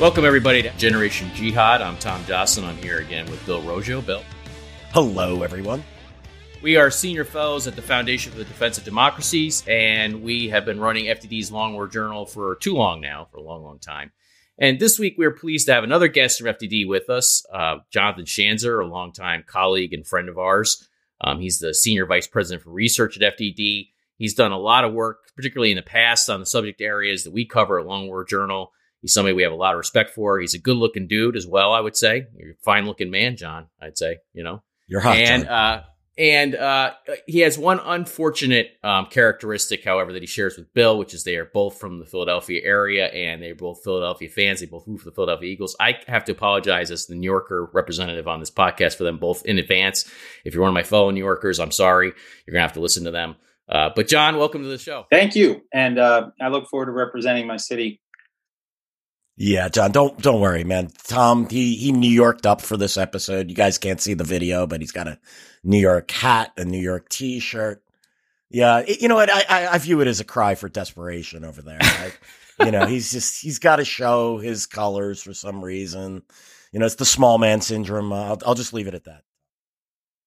Welcome, everybody, to Generation Jihad. I'm Tom Dawson. I'm here again with Bill Roggio. Bill. Hello, everyone. We are senior fellows at the Foundation for the Defense of Democracies, and we have been running FDD's Long War Journal for too long now, for a long, long time. And this week, we are pleased to have another guest from FDD with us, uh, Jonathan Schanzer, a longtime colleague and friend of ours. Um, he's the senior vice president for research at FDD. He's done a lot of work, particularly in the past, on the subject areas that we cover at Long War Journal. He's somebody we have a lot of respect for. He's a good looking dude as well, I would say. You're a fine looking man, John, I'd say, you know. You're hot. And uh and uh, he has one unfortunate um, characteristic, however, that he shares with Bill, which is they are both from the Philadelphia area and they're both Philadelphia fans. They both root for the Philadelphia Eagles. I have to apologize as the New Yorker representative on this podcast for them both in advance. If you're one of my fellow New Yorkers, I'm sorry. You're going to have to listen to them. Uh, but, John, welcome to the show. Thank you. And uh, I look forward to representing my city yeah, John, don't don't worry, man. Tom, he he New Yorked up for this episode. You guys can't see the video, but he's got a New York hat, a New York T-shirt. Yeah, it, you know what? I, I, I view it as a cry for desperation over there. Right? you know, he's just he's got to show his colors for some reason. You know, it's the small man syndrome. Uh, I'll I'll just leave it at that.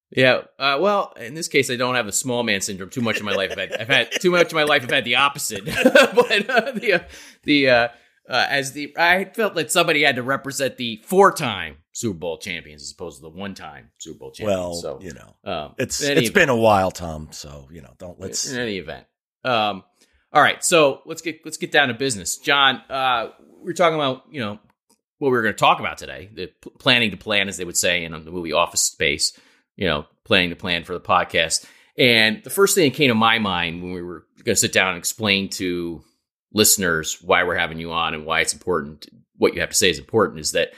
Yeah. Uh, well, in this case, I don't have the small man syndrome. Too much of my life, I've had, I've had too much of my life. I've had the opposite. but uh, the uh, the uh, as the I felt that somebody had to represent the four-time Super Bowl champions as opposed to the one-time Super Bowl champions. Well, so you know, um, it's it's event. been a while, Tom. So you know, don't let's in any event. Um, all right, so let's get let's get down to business, John. Uh, we are talking about you know what we were going to talk about today, the p- planning to plan, as they would say in the movie Office Space. You know, planning to plan for the podcast. And the first thing that came to my mind when we were going to sit down and explain to listeners why we're having you on and why it's important. What you have to say is important is that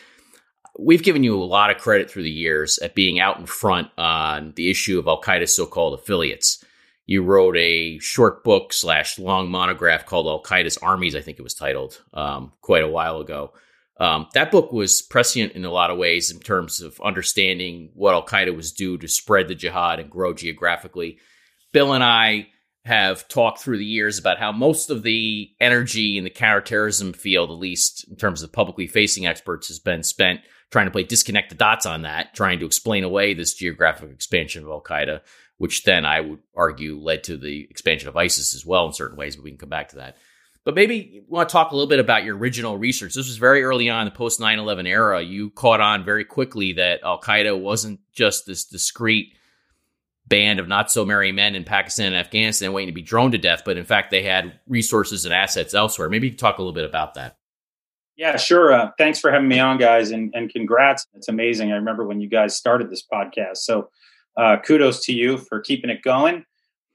we've given you a lot of credit through the years at being out in front on the issue of Al Qaeda's so called affiliates. You wrote a short book slash long monograph called Al Qaeda's Armies, I think it was titled, um, quite a while ago. Um, that book was prescient in a lot of ways in terms of understanding what Al Qaeda was due to spread the jihad and grow geographically. Bill and I have talked through the years about how most of the energy in the counterterrorism field, at least in terms of publicly facing experts, has been spent trying to play disconnect the dots on that, trying to explain away this geographic expansion of Al Qaeda, which then I would argue led to the expansion of ISIS as well in certain ways, but we can come back to that. But maybe you want to talk a little bit about your original research. This was very early on the post 9 11 era. You caught on very quickly that Al Qaeda wasn't just this discrete band of not so merry men in Pakistan and Afghanistan waiting to be droned to death, but in fact, they had resources and assets elsewhere. Maybe you could talk a little bit about that. Yeah, sure. Uh, thanks for having me on, guys, and, and congrats. It's amazing. I remember when you guys started this podcast. So uh, kudos to you for keeping it going,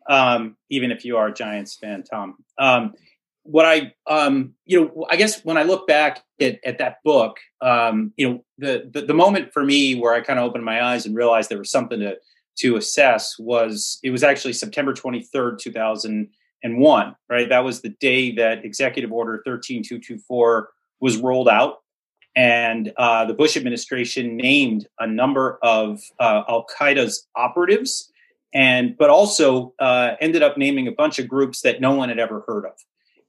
um, even if you are a Giants fan, Tom. Um, what I, um, you know, I guess when I look back at, at that book, um, you know, the, the, the moment for me where I kind of opened my eyes and realized there was something to to assess was it was actually September 23rd, 2001, right? That was the day that Executive Order 13224 was rolled out. And uh, the Bush administration named a number of uh, Al Qaeda's operatives, and but also uh, ended up naming a bunch of groups that no one had ever heard of.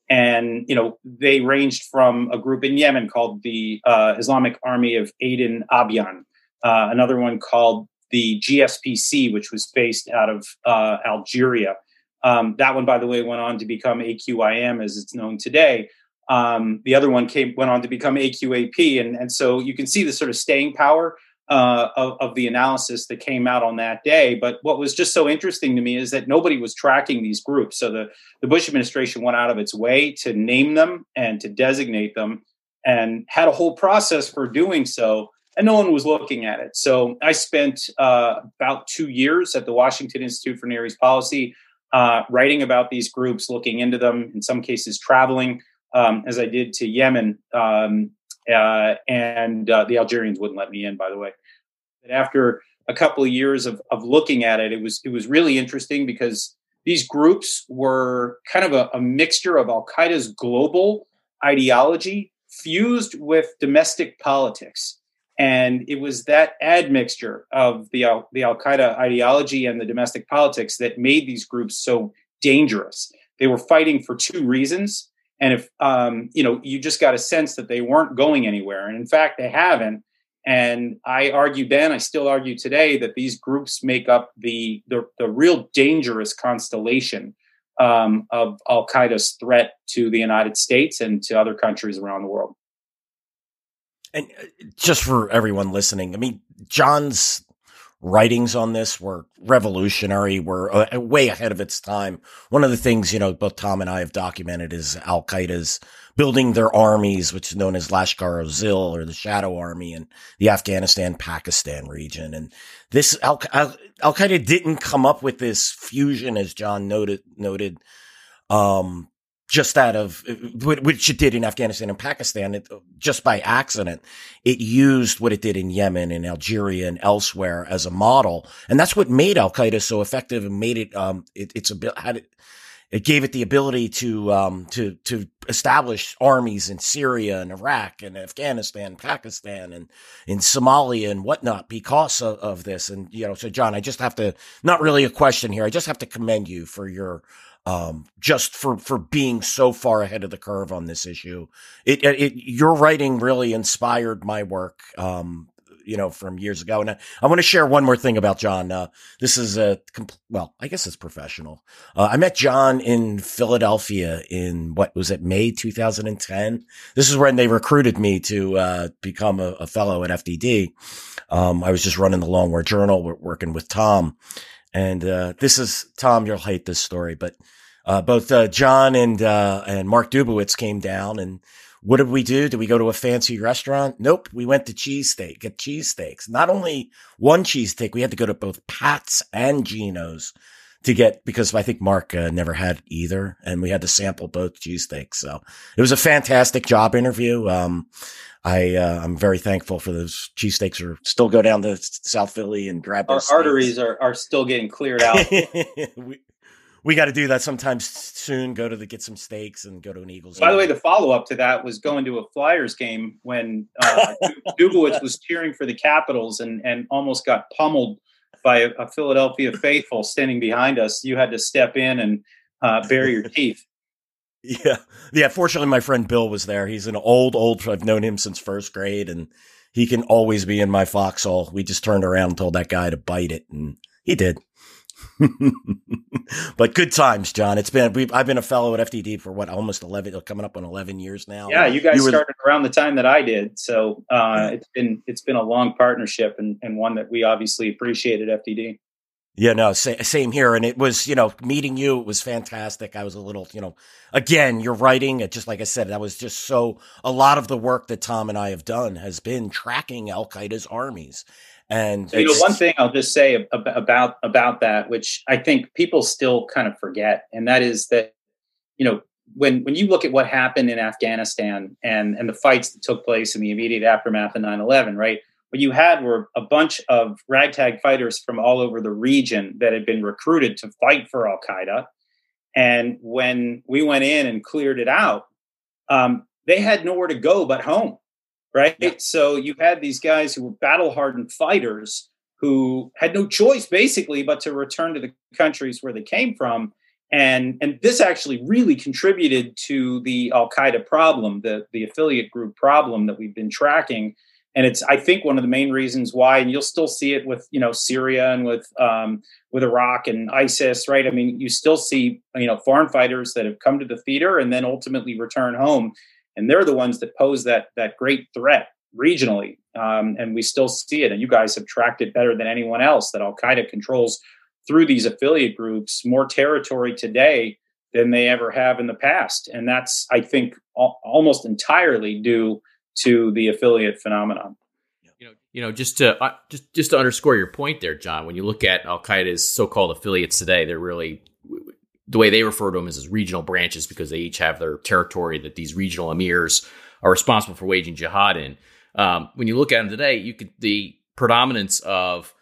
And you know they ranged from a group in Yemen called the uh, Islamic Army of Aden Abyan, uh, another one called the GSPC, which was based out of uh, Algeria. Um, that one, by the way, went on to become AQIM as it's known today. Um, the other one came went on to become AQAP, and and so you can see the sort of staying power uh, of, of, the analysis that came out on that day. But what was just so interesting to me is that nobody was tracking these groups. So the the Bush administration went out of its way to name them and to designate them, and had a whole process for doing so and no one was looking at it. So I spent uh, about two years at the Washington Institute for Near East Policy, uh, writing about these groups, looking into them, in some cases traveling, um, as I did to Yemen. Um, uh, and uh, the Algerians wouldn't let me in, by the way. But after a couple of years of, of looking at it, it was it was really interesting because these groups were kind of a, a mixture of Al Qaeda's global ideology fused with domestic politics. And it was that admixture of the Al, the Al Qaeda ideology and the domestic politics that made these groups so dangerous. They were fighting for two reasons, And if um, you know, you just got a sense that they weren't going anywhere, and in fact, they haven't. And I argued then, I still argue today, that these groups make up the the, the real dangerous constellation um, of Al Qaeda's threat to the United States and to other countries around the world. And uh, just for everyone listening, I mean, John's writings on this were revolutionary, were uh, way ahead of its time. One of the things, you know, both Tom and I have documented is Al Qaeda's building their armies, which is known as Lashkar Zil or the Shadow Army in the Afghanistan Pakistan region. And this Al Qaeda didn't come up with this fusion, as John noted, noted, um, just out of which it did in Afghanistan and Pakistan, it, just by accident, it used what it did in Yemen and Algeria and elsewhere as a model, and that's what made Al Qaeda so effective and made it. Um, it, it's a had it. It gave it the ability to um, to to establish armies in Syria and Iraq and Afghanistan, Pakistan, and in Somalia and whatnot because of, of this. And you know, so John, I just have to not really a question here. I just have to commend you for your um, just for for being so far ahead of the curve on this issue. It, it your writing really inspired my work. Um, you know, from years ago. And I, I want to share one more thing about John. Uh, this is a, compl- well, I guess it's professional. Uh, I met John in Philadelphia in what was it, May 2010. This is when they recruited me to, uh, become a, a, fellow at FDD. Um, I was just running the Long War Journal, working with Tom. And uh, this is Tom. You'll hate this story, but uh, both uh, John and uh, and Mark Dubowitz came down, and what did we do? Did we go to a fancy restaurant? Nope. We went to cheesesteak, get cheesesteaks. Not only one cheesesteak, we had to go to both Pat's and Geno's to get because I think Mark uh, never had either, and we had to sample both cheesesteaks. So it was a fantastic job interview. Um, I uh, I'm very thankful for those cheesesteaks. Are still go down to South Philly and grab our arteries are, are still getting cleared out. we, we got to do that sometime soon. Go to the get some steaks and go to an Eagles. By game. the way, the follow up to that was going to a Flyers game when uh, Dubowitz was cheering for the Capitals and and almost got pummeled by a, a, Philadelphia faithful standing behind us. You had to step in and uh, bury your teeth. Yeah, yeah. Fortunately, my friend Bill was there. He's an old, old. I've known him since first grade, and he can always be in my foxhole. We just turned around and told that guy to bite it, and he did. but good times, John. It's been we I've been a fellow at FDD for what almost eleven, coming up on eleven years now. Yeah, you guys you started around the time that I did, so uh, it's been it's been a long partnership and, and one that we obviously appreciate at FDD. Yeah, no, same here. And it was, you know, meeting you, it was fantastic. I was a little, you know, again, your writing, it, just like I said, that was just so, a lot of the work that Tom and I have done has been tracking Al Qaeda's armies. And you know, one thing I'll just say about about that, which I think people still kind of forget, and that is that you know when when you look at what happened in Afghanistan and and the fights that took place in the immediate aftermath of 9/11, right? What you had were a bunch of ragtag fighters from all over the region that had been recruited to fight for Al Qaeda, and when we went in and cleared it out, um, they had nowhere to go but home right? Yeah. So you had these guys who were battle hardened fighters who had no choice basically but to return to the countries where they came from. And, and this actually really contributed to the Al Qaeda problem, the, the affiliate group problem that we've been tracking. And it's, I think, one of the main reasons why, and you'll still see it with, you know, Syria and with, um, with Iraq and ISIS, right? I mean, you still see, you know, foreign fighters that have come to the theater and then ultimately return home and they're the ones that pose that that great threat regionally. Um, and we still see it. And you guys have tracked it better than anyone else that Al Qaeda controls through these affiliate groups more territory today than they ever have in the past. And that's, I think, al- almost entirely due to the affiliate phenomenon. You know, you know, just to uh, just just to underscore your point there, John. When you look at Al Qaeda's so-called affiliates today, they're really the way they refer to them is as regional branches because they each have their territory that these regional emirs are responsible for waging jihad in. Um, when you look at them today, you could the predominance of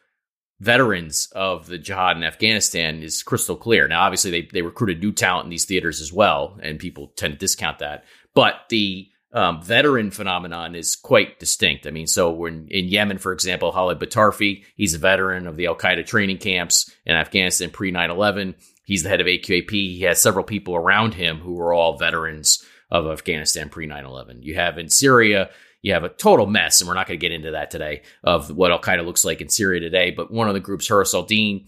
veterans of the jihad in Afghanistan is crystal clear. Now, obviously, they they recruited new talent in these theaters as well, and people tend to discount that. But the um, veteran phenomenon is quite distinct. I mean, so when in Yemen, for example, Khalid Batarfi, he's a veteran of the Al Qaeda training camps in Afghanistan pre 9 11. He's the head of AQAP. He has several people around him who are all veterans of Afghanistan pre 9 11. You have in Syria, you have a total mess, and we're not going to get into that today of what Al Qaeda looks like in Syria today. But one of the groups, Hurras al-Din,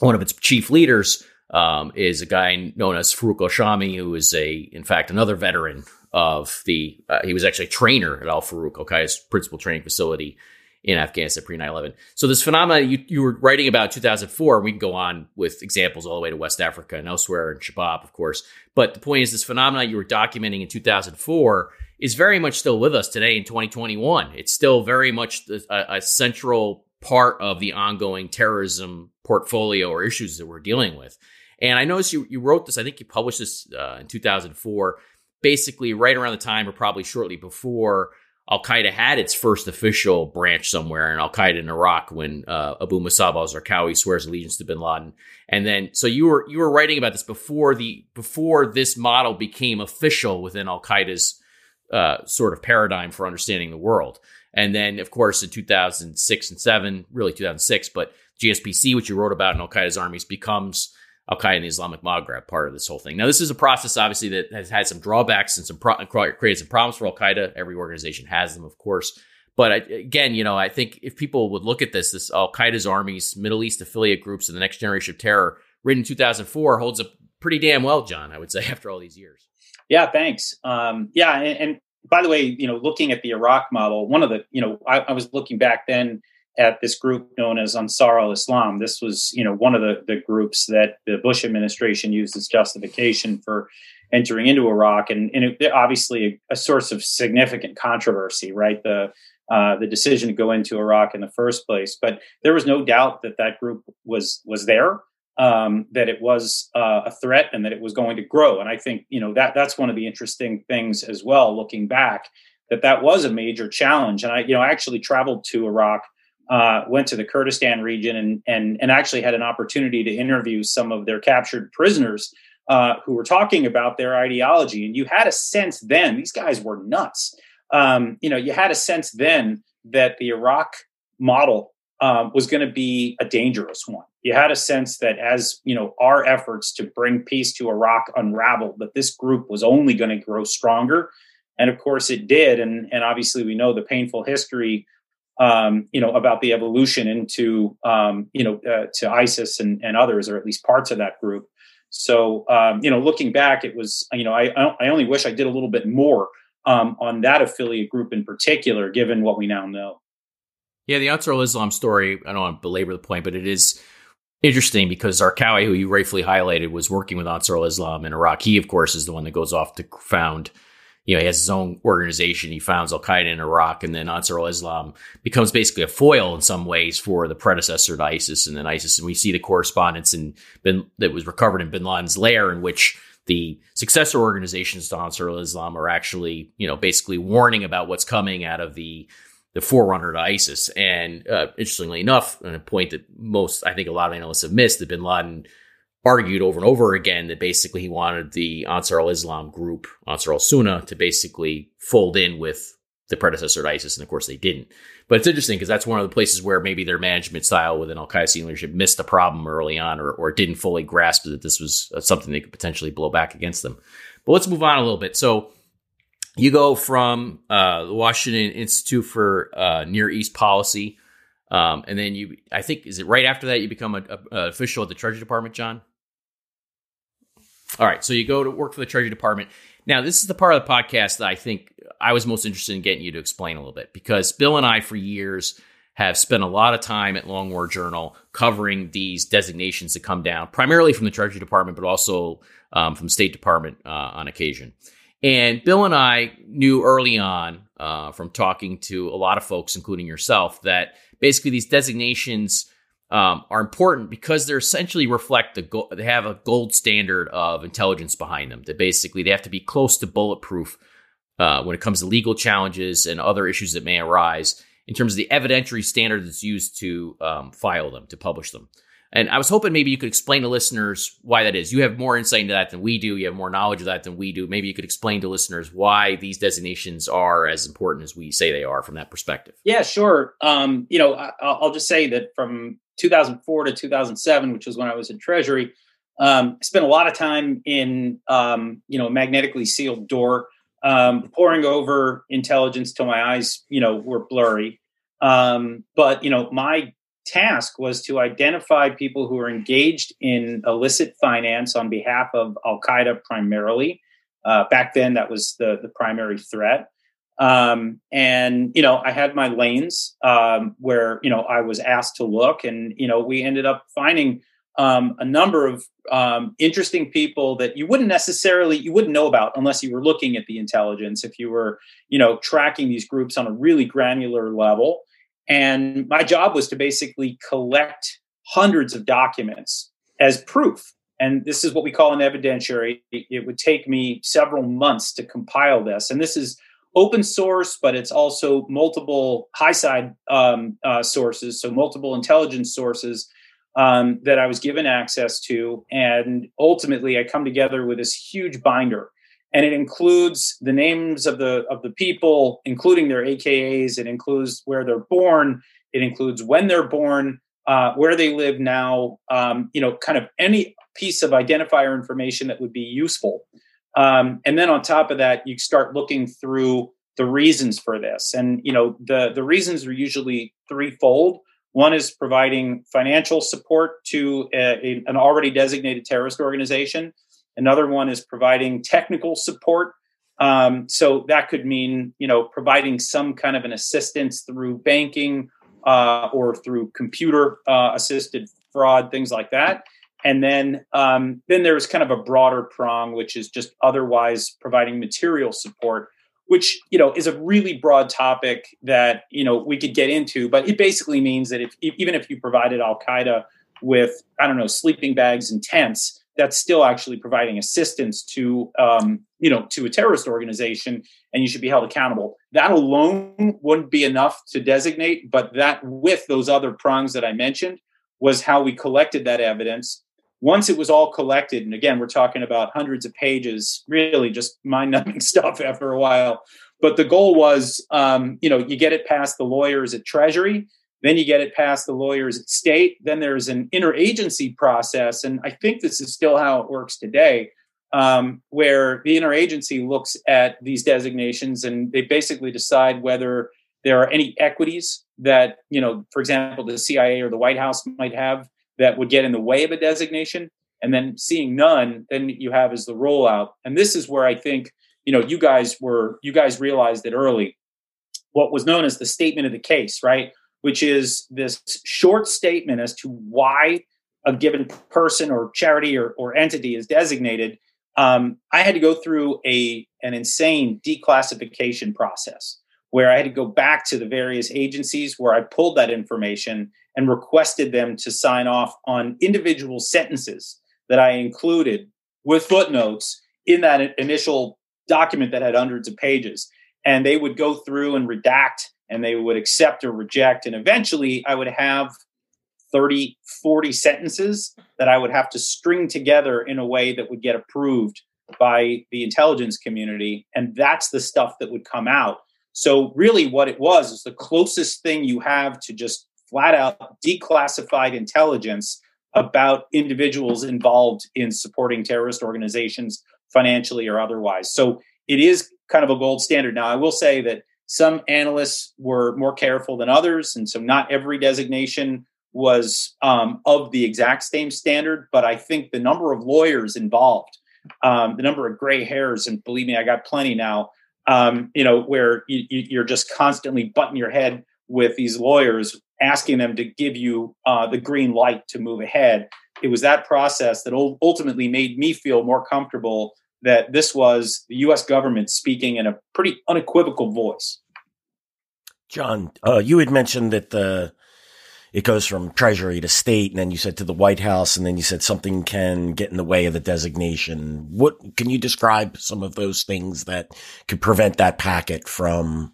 one of its chief leaders, um, is a guy known as Farouk al-Shami, who is a, in fact, another veteran of the. Uh, he was actually a trainer at Al Farouk, Al Qaeda's principal training facility in Afghanistan pre 9 11. So, this phenomenon you, you were writing about 2004, we can go on with examples all the way to West Africa and elsewhere, and Shabab, of course. But the point is, this phenomenon you were documenting in 2004 is very much still with us today in 2021. It's still very much a, a central part of the ongoing terrorism portfolio or issues that we're dealing with. And I noticed you, you wrote this, I think you published this uh, in 2004, basically right around the time or probably shortly before Al Qaeda had its first official branch somewhere in Al Qaeda in Iraq when uh, Abu Musab al Zarqawi swears allegiance to Bin Laden, and then so you were you were writing about this before the before this model became official within Al Qaeda's uh, sort of paradigm for understanding the world. And then, of course, in 2006 and seven, really 2006, but GSPC, which you wrote about in Al Qaeda's armies, becomes Al Qaeda in the Islamic Maghreb part of this whole thing. Now, this is a process, obviously, that has had some drawbacks and some pro- created some problems for Al Qaeda. Every organization has them, of course. But I, again, you know, I think if people would look at this, this Al Qaeda's armies, Middle East affiliate groups, and the next generation of terror, written in 2004, holds up pretty damn well, John. I would say after all these years. Yeah, thanks. Um, yeah, and, and, by the way, you know, looking at the Iraq model, one of the, you know, I, I was looking back then at this group known as Ansar al-Islam. This was, you know, one of the, the groups that the Bush administration used as justification for entering into Iraq, and, and it, obviously a, a, source of significant controversy, right? The uh, the decision to go into Iraq in the first place, but there was no doubt that that group was was there, um, that it was uh, a threat, and that it was going to grow. And I think you know that that's one of the interesting things as well, looking back, that that was a major challenge. And I you know I actually traveled to Iraq uh, went to the Kurdistan region and, and, and actually had an opportunity to interview some of their captured prisoners uh, who were talking about their ideology. And you had a sense then, these guys were nuts. Um, you know, you had a sense then that the Iraq model um, was going to be a dangerous one. You had a sense that as you know our efforts to bring peace to Iraq unraveled, that this group was only going to grow stronger, and of course it did. And and obviously we know the painful history um, you know, about the evolution into, um, you know, uh, to ISIS and, and others, or at least parts of that group. So, um, you know, looking back, it was, you know, I, I only wish I did a little bit more um, on that affiliate group in particular, given what we now know. Yeah, the Ansar al-Islam story, I don't want to belabor the point, but it is interesting because Zarqawi, who you rightfully highlighted, was working with Ansar al-Islam in Iraq. He, of course, is the one that goes off to found – you know, he has his own organization. He founds Al Qaeda in Iraq, and then Ansar al Islam becomes basically a foil in some ways for the predecessor to ISIS. And then ISIS, and we see the correspondence in bin, that was recovered in Bin Laden's lair, in which the successor organizations to Ansar al Islam are actually, you know, basically warning about what's coming out of the the forerunner to ISIS. And uh, interestingly enough, and a point that most, I think, a lot of analysts have missed, that Bin Laden argued over and over again that basically he wanted the Ansar al-Islam group, Ansar al-Sunnah, to basically fold in with the predecessor to ISIS, and of course they didn't. But it's interesting because that's one of the places where maybe their management style within Al Qaeda leadership missed the problem early on, or, or didn't fully grasp that this was uh, something they could potentially blow back against them. But let's move on a little bit. So you go from uh, the Washington Institute for uh, Near East Policy, um, and then you, I think, is it right after that you become an official at the Treasury Department, John? All right, so you go to work for the Treasury Department. Now, this is the part of the podcast that I think I was most interested in getting you to explain a little bit because Bill and I, for years, have spent a lot of time at Long War Journal covering these designations that come down, primarily from the Treasury Department, but also um, from State Department uh, on occasion. And Bill and I knew early on uh, from talking to a lot of folks, including yourself, that basically these designations um, are important because they're essentially reflect the go- they have a gold standard of intelligence behind them. That basically they have to be close to bulletproof uh, when it comes to legal challenges and other issues that may arise in terms of the evidentiary standard that's used to um, file them to publish them. And I was hoping maybe you could explain to listeners why that is. You have more insight into that than we do. You have more knowledge of that than we do. Maybe you could explain to listeners why these designations are as important as we say they are from that perspective. Yeah, sure. Um, you know, I, will just say that from 2004 to 2007, which was when I was in Treasury, Um, I spent a lot of time in, um, you know, magnetically sealed door, um, pouring over intelligence till my eyes, you know, were blurry. Um, but you know, my task was to identify people who are engaged in illicit finance on behalf of Al Qaeda primarily. Uh, back then, that was the the primary threat. Um, and you know, I had my lanes um, where you know I was asked to look, and you know, we ended up finding um, a number of um, interesting people that you wouldn't necessarily you wouldn't know about unless you were looking at the intelligence. If you were you know tracking these groups on a really granular level, and my job was to basically collect hundreds of documents as proof. And this is what we call an evidentiary. It would take me several months to compile this. And this is open source, but it's also multiple high side um, uh, sources, so multiple intelligence sources um, that I was given access to. And ultimately, I come together with this huge binder. And it includes the names of the of the people including their akas it includes where they're born. It includes when they're born uh, where they live now. Um, you know kind of any piece of identifier information that would be useful um, and then on top of that you start looking through the reasons for this and you know the the reasons are usually threefold one is providing financial support to a, a, an already designated terrorist organization Another one is providing technical support. Um, so that could mean, you know, providing some kind of an assistance through banking uh, or through computer uh, assisted fraud, things like that. And then, um, then there's kind of a broader prong, which is just otherwise providing material support, which you know is a really broad topic that you know we could get into. But it basically means that if even if you provided Al Qaeda with I don't know sleeping bags and tents, that's still actually providing assistance to um, you know to a terrorist organization and you should be held accountable that alone wouldn't be enough to designate but that with those other prongs that i mentioned was how we collected that evidence once it was all collected and again we're talking about hundreds of pages really just mind-numbing stuff after a while but the goal was um, you know you get it past the lawyers at treasury then you get it past the lawyers at state. Then there's an interagency process. And I think this is still how it works today, um, where the interagency looks at these designations and they basically decide whether there are any equities that, you know, for example, the CIA or the White House might have that would get in the way of a designation. And then seeing none, then you have is the rollout. And this is where I think, you know, you guys were, you guys realized it early. What was known as the statement of the case, right? which is this short statement as to why a given person or charity or, or entity is designated. Um, I had to go through a an insane declassification process where I had to go back to the various agencies where I pulled that information and requested them to sign off on individual sentences that I included with footnotes in that initial document that had hundreds of pages. And they would go through and redact and they would accept or reject. And eventually I would have 30, 40 sentences that I would have to string together in a way that would get approved by the intelligence community. And that's the stuff that would come out. So, really, what it was is the closest thing you have to just flat out declassified intelligence about individuals involved in supporting terrorist organizations financially or otherwise. So, it is kind of a gold standard. Now, I will say that some analysts were more careful than others, and so not every designation was um, of the exact same standard. But I think the number of lawyers involved, um, the number of gray hairs, and believe me, I got plenty now. Um, you know, where you, you're just constantly butting your head with these lawyers, asking them to give you uh, the green light to move ahead. It was that process that ultimately made me feel more comfortable that this was the U.S. government speaking in a pretty unequivocal voice. John, uh, you had mentioned that the it goes from Treasury to state, and then you said to the White House, and then you said something can get in the way of the designation. What can you describe some of those things that could prevent that packet from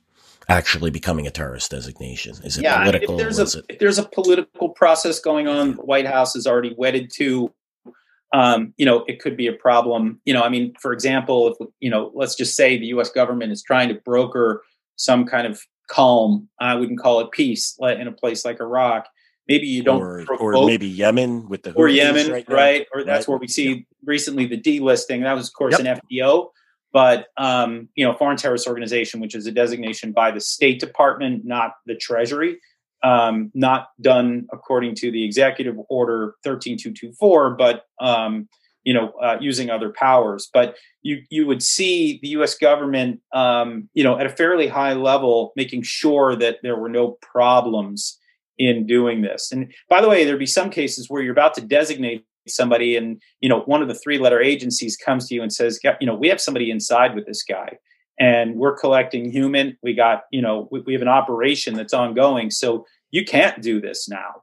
actually becoming a terrorist designation? Is it yeah, political? If there's, a, it- if there's a political process going on, the White House is already wedded to. Um, you know, it could be a problem. You know, I mean, for example, if you know, let's just say the U.S. government is trying to broker some kind of calm. I wouldn't call it peace in a place like Iraq. maybe you don't or, or maybe Yemen with the or Yemen, right, right? Or that's right. where we see yeah. recently the delisting. That was, of course, yep. an FTO, but um, you know, foreign terrorist organization, which is a designation by the State Department, not the Treasury. Um, not done according to the Executive Order 13224, but um, you know, uh, using other powers. But you you would see the U.S. government, um, you know, at a fairly high level, making sure that there were no problems in doing this. And by the way, there'd be some cases where you're about to designate somebody, and you know, one of the three-letter agencies comes to you and says, you know, we have somebody inside with this guy. And we're collecting human. We got, you know, we, we have an operation that's ongoing. So you can't do this now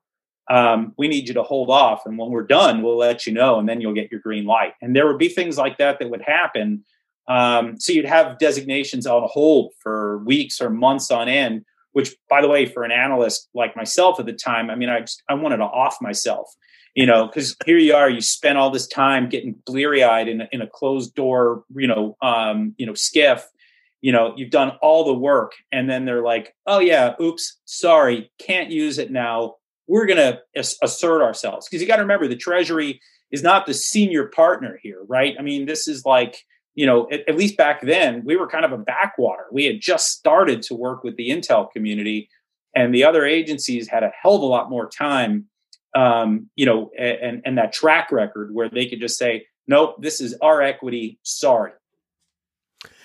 um, we need you to hold off. And when we're done, we'll let you know, and then you'll get your green light. And there would be things like that that would happen. Um, so you'd have designations on hold for weeks or months on end. Which, by the way, for an analyst like myself at the time, I mean, I just I wanted to off myself, you know, because here you are, you spent all this time getting bleary eyed in, in a closed door, you know, um, you know, SCIF. You know you've done all the work and then they're like oh yeah oops sorry can't use it now. We're going to assert ourselves. Because you got to remember the treasury is not the senior partner here right? I mean this is like you know at, at, least back then we were kind of a backwater. We had just started to work with the intel community and the other agencies had a hell of a lot more time um, you know and and that track record where they could just say nope this is our equity sorry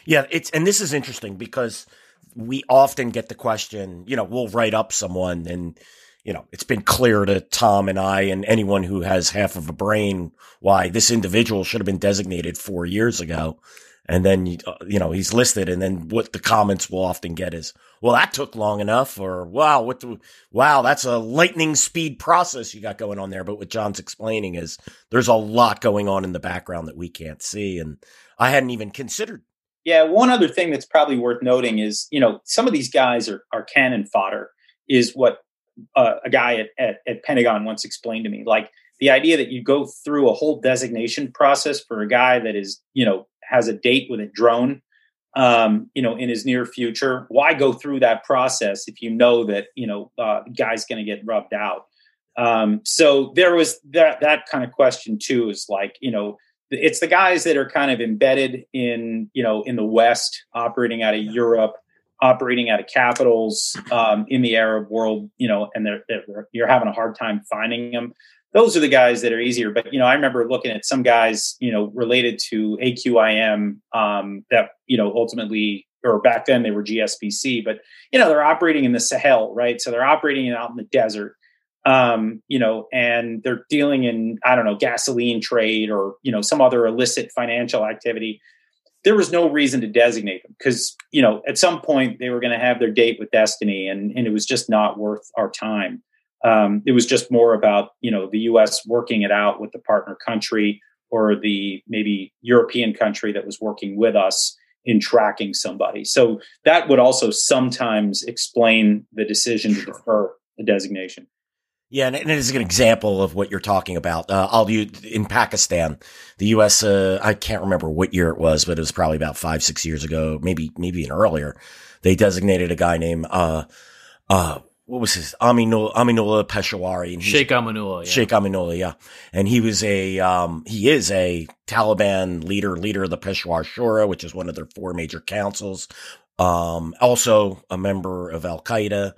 yeah it's and this is interesting because we often get the question you know we'll write up someone and you know, it's been clear to Tom and I and anyone who has half of a brain why this individual should have been designated four years ago. And then, you know, he's listed. And then what the comments will often get is, well, that took long enough or wow, what wow, that's a lightning speed process you got going on there. But what John's explaining is there's a lot going on in the background that we can't see. And I hadn't even considered. Yeah. One other thing that's probably worth noting is, you know, some of these guys are, are cannon fodder is what uh, a guy at, at, at Pentagon once explained to me. Like the idea that you go through a whole designation process for a guy that is, you know, has a date with a drone, um, you know, in his near future. Why go through that process if you know that you know uh, the guy's going to get rubbed out? Um, so there was that that kind of question too. Is like you know it's the guys that are kind of embedded in you know in the West, operating out of Europe, operating out of capitals um, in the Arab world, you know, and they're, they're, you're having a hard time finding them. Those are the guys that are easier. But you know, I remember looking at some guys, you know, related to AQIM um, that you know ultimately, or back then they were GSPC, but you know they're operating in the Sahel, right? So they're operating out in the desert. Um, you know, and they're dealing in I don't know gasoline trade or you know some other illicit financial activity there was no reason to designate them because you know at some point they were going to have their date with destiny and, and it was just not worth our time um, it was just more about you know the us working it out with the partner country or the maybe european country that was working with us in tracking somebody so that would also sometimes explain the decision to defer the designation yeah, and, and it is an example of what you're talking about. Uh, I'll use in Pakistan, the U.S. Uh, I can't remember what year it was, but it was probably about five, six years ago, maybe maybe even earlier. They designated a guy named uh, uh, what was his Aminullah, Aminullah Peshawari, and Sheikh Aminullah, yeah. Sheikh Aminullah, yeah, and he was a um, he is a Taliban leader, leader of the Peshawar Shura, which is one of their four major councils. Um, also a member of Al Qaeda.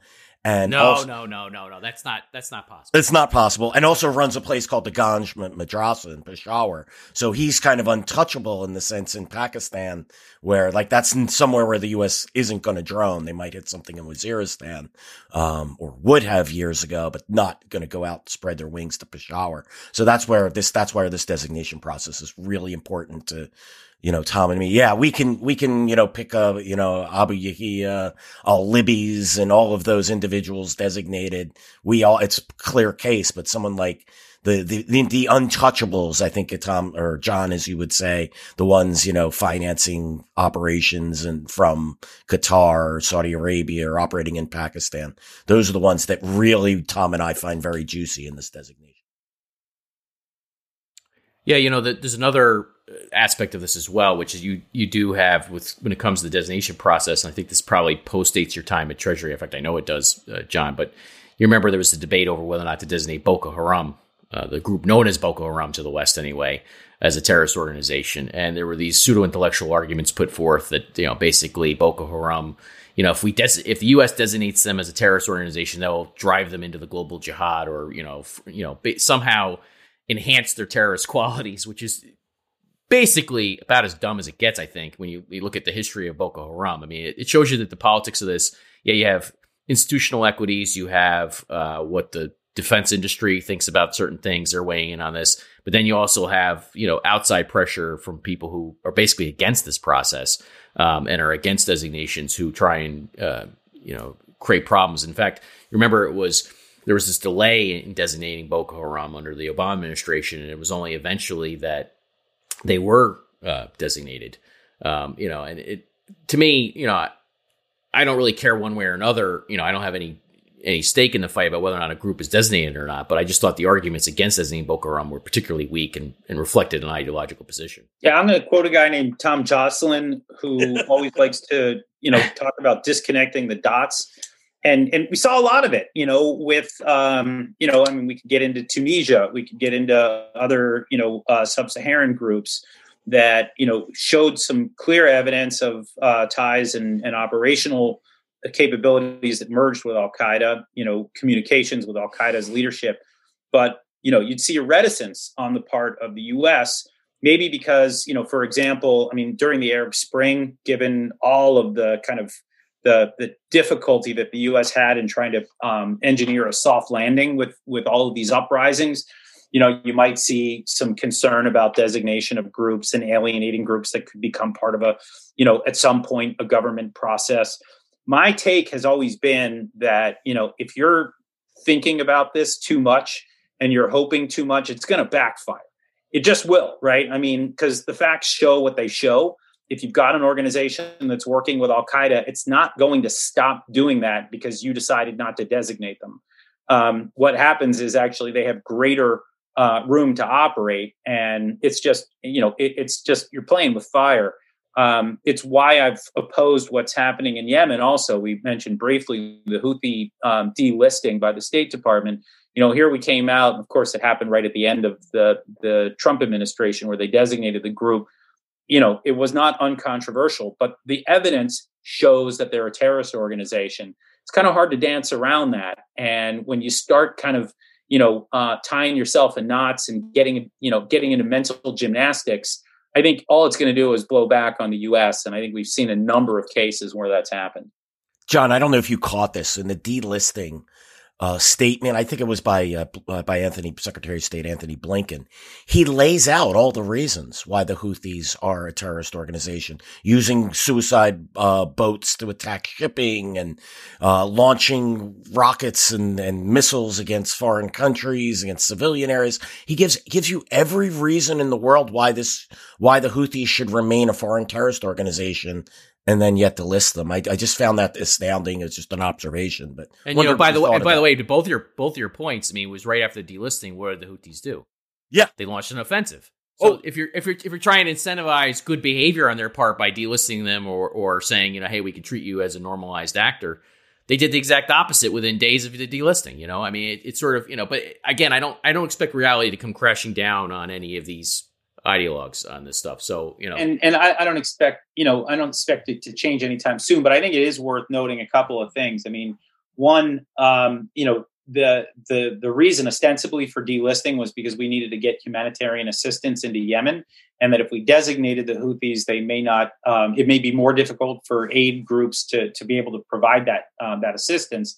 And no, also, no, no, no, no. That's not that's not possible. It's not possible. And also runs a place called the Ganj Madrasa in Peshawar. So he's kind of untouchable in the sense in Pakistan, where like that's somewhere where the U.S. isn't going to drone. They might hit something in Waziristan, um, or would have years ago, but not going to go out spread their wings to Peshawar. So that's where this that's where this designation process is really important to you know, Tom and me. Yeah, we can, we can, you know, pick up, you know, Abu Yahya, al-Libi's and all of those individuals designated. We all, it's clear case, but someone like the, the, the, the untouchables, I think Tom or John, as you would say, the ones, you know, financing operations and from Qatar or Saudi Arabia or operating in Pakistan. Those are the ones that really Tom and I find very juicy in this designation. Yeah, you know, there's another aspect of this as well, which is you you do have with when it comes to the designation process. And I think this probably postdates your time at Treasury. In fact, I know it does, uh, John. But you remember there was a debate over whether or not to designate Boko Haram, uh, the group known as Boko Haram to the West anyway, as a terrorist organization. And there were these pseudo intellectual arguments put forth that, you know, basically Boko Haram, you know, if we des- if the U.S. designates them as a terrorist organization, that will drive them into the global jihad or, you know, f- you know, somehow enhance their terrorist qualities, which is basically about as dumb as it gets, I think, when you, you look at the history of Boko Haram. I mean, it, it, shows you that the politics of this, yeah, you have institutional equities, you have uh, what the defense industry thinks about certain things, they're weighing in on this. But then you also have, you know, outside pressure from people who are basically against this process um, and are against designations who try and, uh, you know, create problems. In fact, remember it was there was this delay in designating Boko Haram under the Obama administration, and it was only eventually that they were uh, designated. Um, you know, and it to me, you know, I, I don't really care one way or another. You know, I don't have any any stake in the fight about whether or not a group is designated or not. But I just thought the arguments against designating Boko Haram were particularly weak and, and reflected an ideological position. Yeah, I'm going to quote a guy named Tom Joscelyn who always likes to, you know, talk about disconnecting the dots. And and we saw a lot of it, you know, with um, you know, I mean, we could get into Tunisia, we could get into other, you know, uh, sub-Saharan groups that you know showed some clear evidence of uh, ties and, and operational capabilities that merged with Al Qaeda, you know, communications with Al Qaeda's leadership. But, you know, you'd see a reticence on the part of the US, maybe because, you know, for example, I mean, during the Arab Spring, given all of the kind of the, the difficulty that the U.S. had in trying to um, engineer a soft landing with with all of these uprisings, you know, you might see some concern about designation of groups and alienating groups that could become part of a, you know, at some point a government process. My take has always been that you know if you're thinking about this too much and you're hoping too much it's going to backfire. It just will right? I mean because the facts show what they show if you've got an organization that's working with al qaeda it's not going to stop doing that because you decided not to designate them um, what happens is actually they have greater uh, room to operate and it's just you know it, it's just you're playing with fire um, it's why I've opposed what's happening in Yemen. Also, we mentioned briefly the Houthi um, delisting by the State Department. You know, here we came out. Of course, it happened right at the end of the the Trump administration, where they designated the group. You know, it was not uncontroversial, but the evidence shows that they're a terrorist organization. It's kind of hard to dance around that. And when you start kind of you know uh, tying yourself in knots and getting you know getting into mental gymnastics I think all it's going to do is blow back on the U.S. And I think we've seen a number of cases where that's happened. John, I don't know if you caught this in the delisting uh, statement. I think it was by uh, uh, by Anthony Secretary of State Anthony Blinken. He lays out all the reasons why the Houthis are a terrorist organization, using suicide uh, boats to attack shipping and uh, launching rockets and, and missiles against foreign countries, against civilian areas. He gives gives you every reason in the world why this why the Houthis should remain a foreign terrorist organization and then yet to list them. I, I just found that astounding. It's just an observation, but and you know, by the way, by the way, to both your both your points, I mean, it was right after the delisting. What did the Houthis do? Yeah, they launched an offensive. So oh. if you're if you're if you're trying to incentivize good behavior on their part by delisting them or or saying you know hey we can treat you as a normalized actor, they did the exact opposite within days of the delisting. You know, I mean, it, it's sort of you know, but again, I don't I don't expect reality to come crashing down on any of these ideologues on this stuff. So you know, and and I, I, don't expect you know I don't expect it to change anytime soon. But I think it is worth noting a couple of things. I mean, one, um, you know, the the the reason ostensibly for delisting was because we needed to get humanitarian assistance into Yemen, and that if we designated the Houthis, they may not. Um, it may be more difficult for aid groups to to be able to provide that um, that assistance.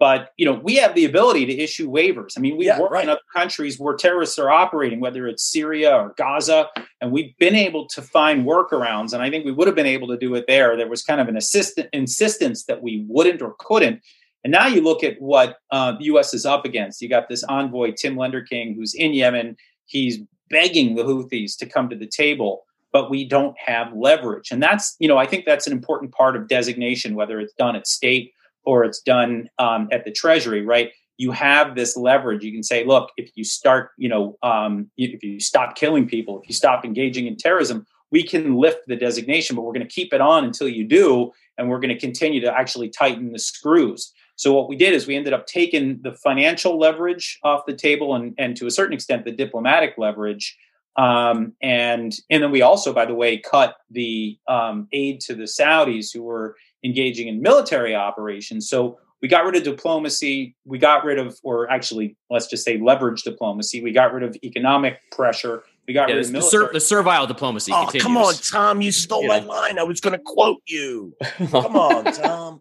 But you know, we have the ability to issue waivers. I mean, we yeah, work right. in other countries where terrorists are operating, whether it's Syria or Gaza, and we've been able to find workarounds. And I think we would have been able to do it there. There was kind of an assistant insistence that we wouldn't or couldn't. And now you look at what uh, the U.S. is up against. You got this envoy Tim Lenderking, who's in Yemen. He's begging the Houthis to come to the table but we don't have leverage. And that's, you know, I think that's an important part of designation, whether it's done at state or it's done um, at the Treasury, right? You have this leverage. You can say, look, if you start, you know, um, if you stop killing people, if you stop engaging in terrorism, we can lift the designation, but we're going to keep it on until you do, and we're going to continue to actually tighten the screws. So what we did is we ended up taking the financial leverage off the table and, and to a certain extent the diplomatic leverage. Um, and and then we also, by the way, cut the um, aid to the Saudis who were engaging in military operations. So we got rid of diplomacy. We got rid of, or actually, let's just say leverage diplomacy. We got rid of economic pressure. We got Yeah, rid the, of the, military. ser- the servile diplomacy Oh, continues. come on, Tom. You stole You my line. I was going to quote you. Come on, Tom.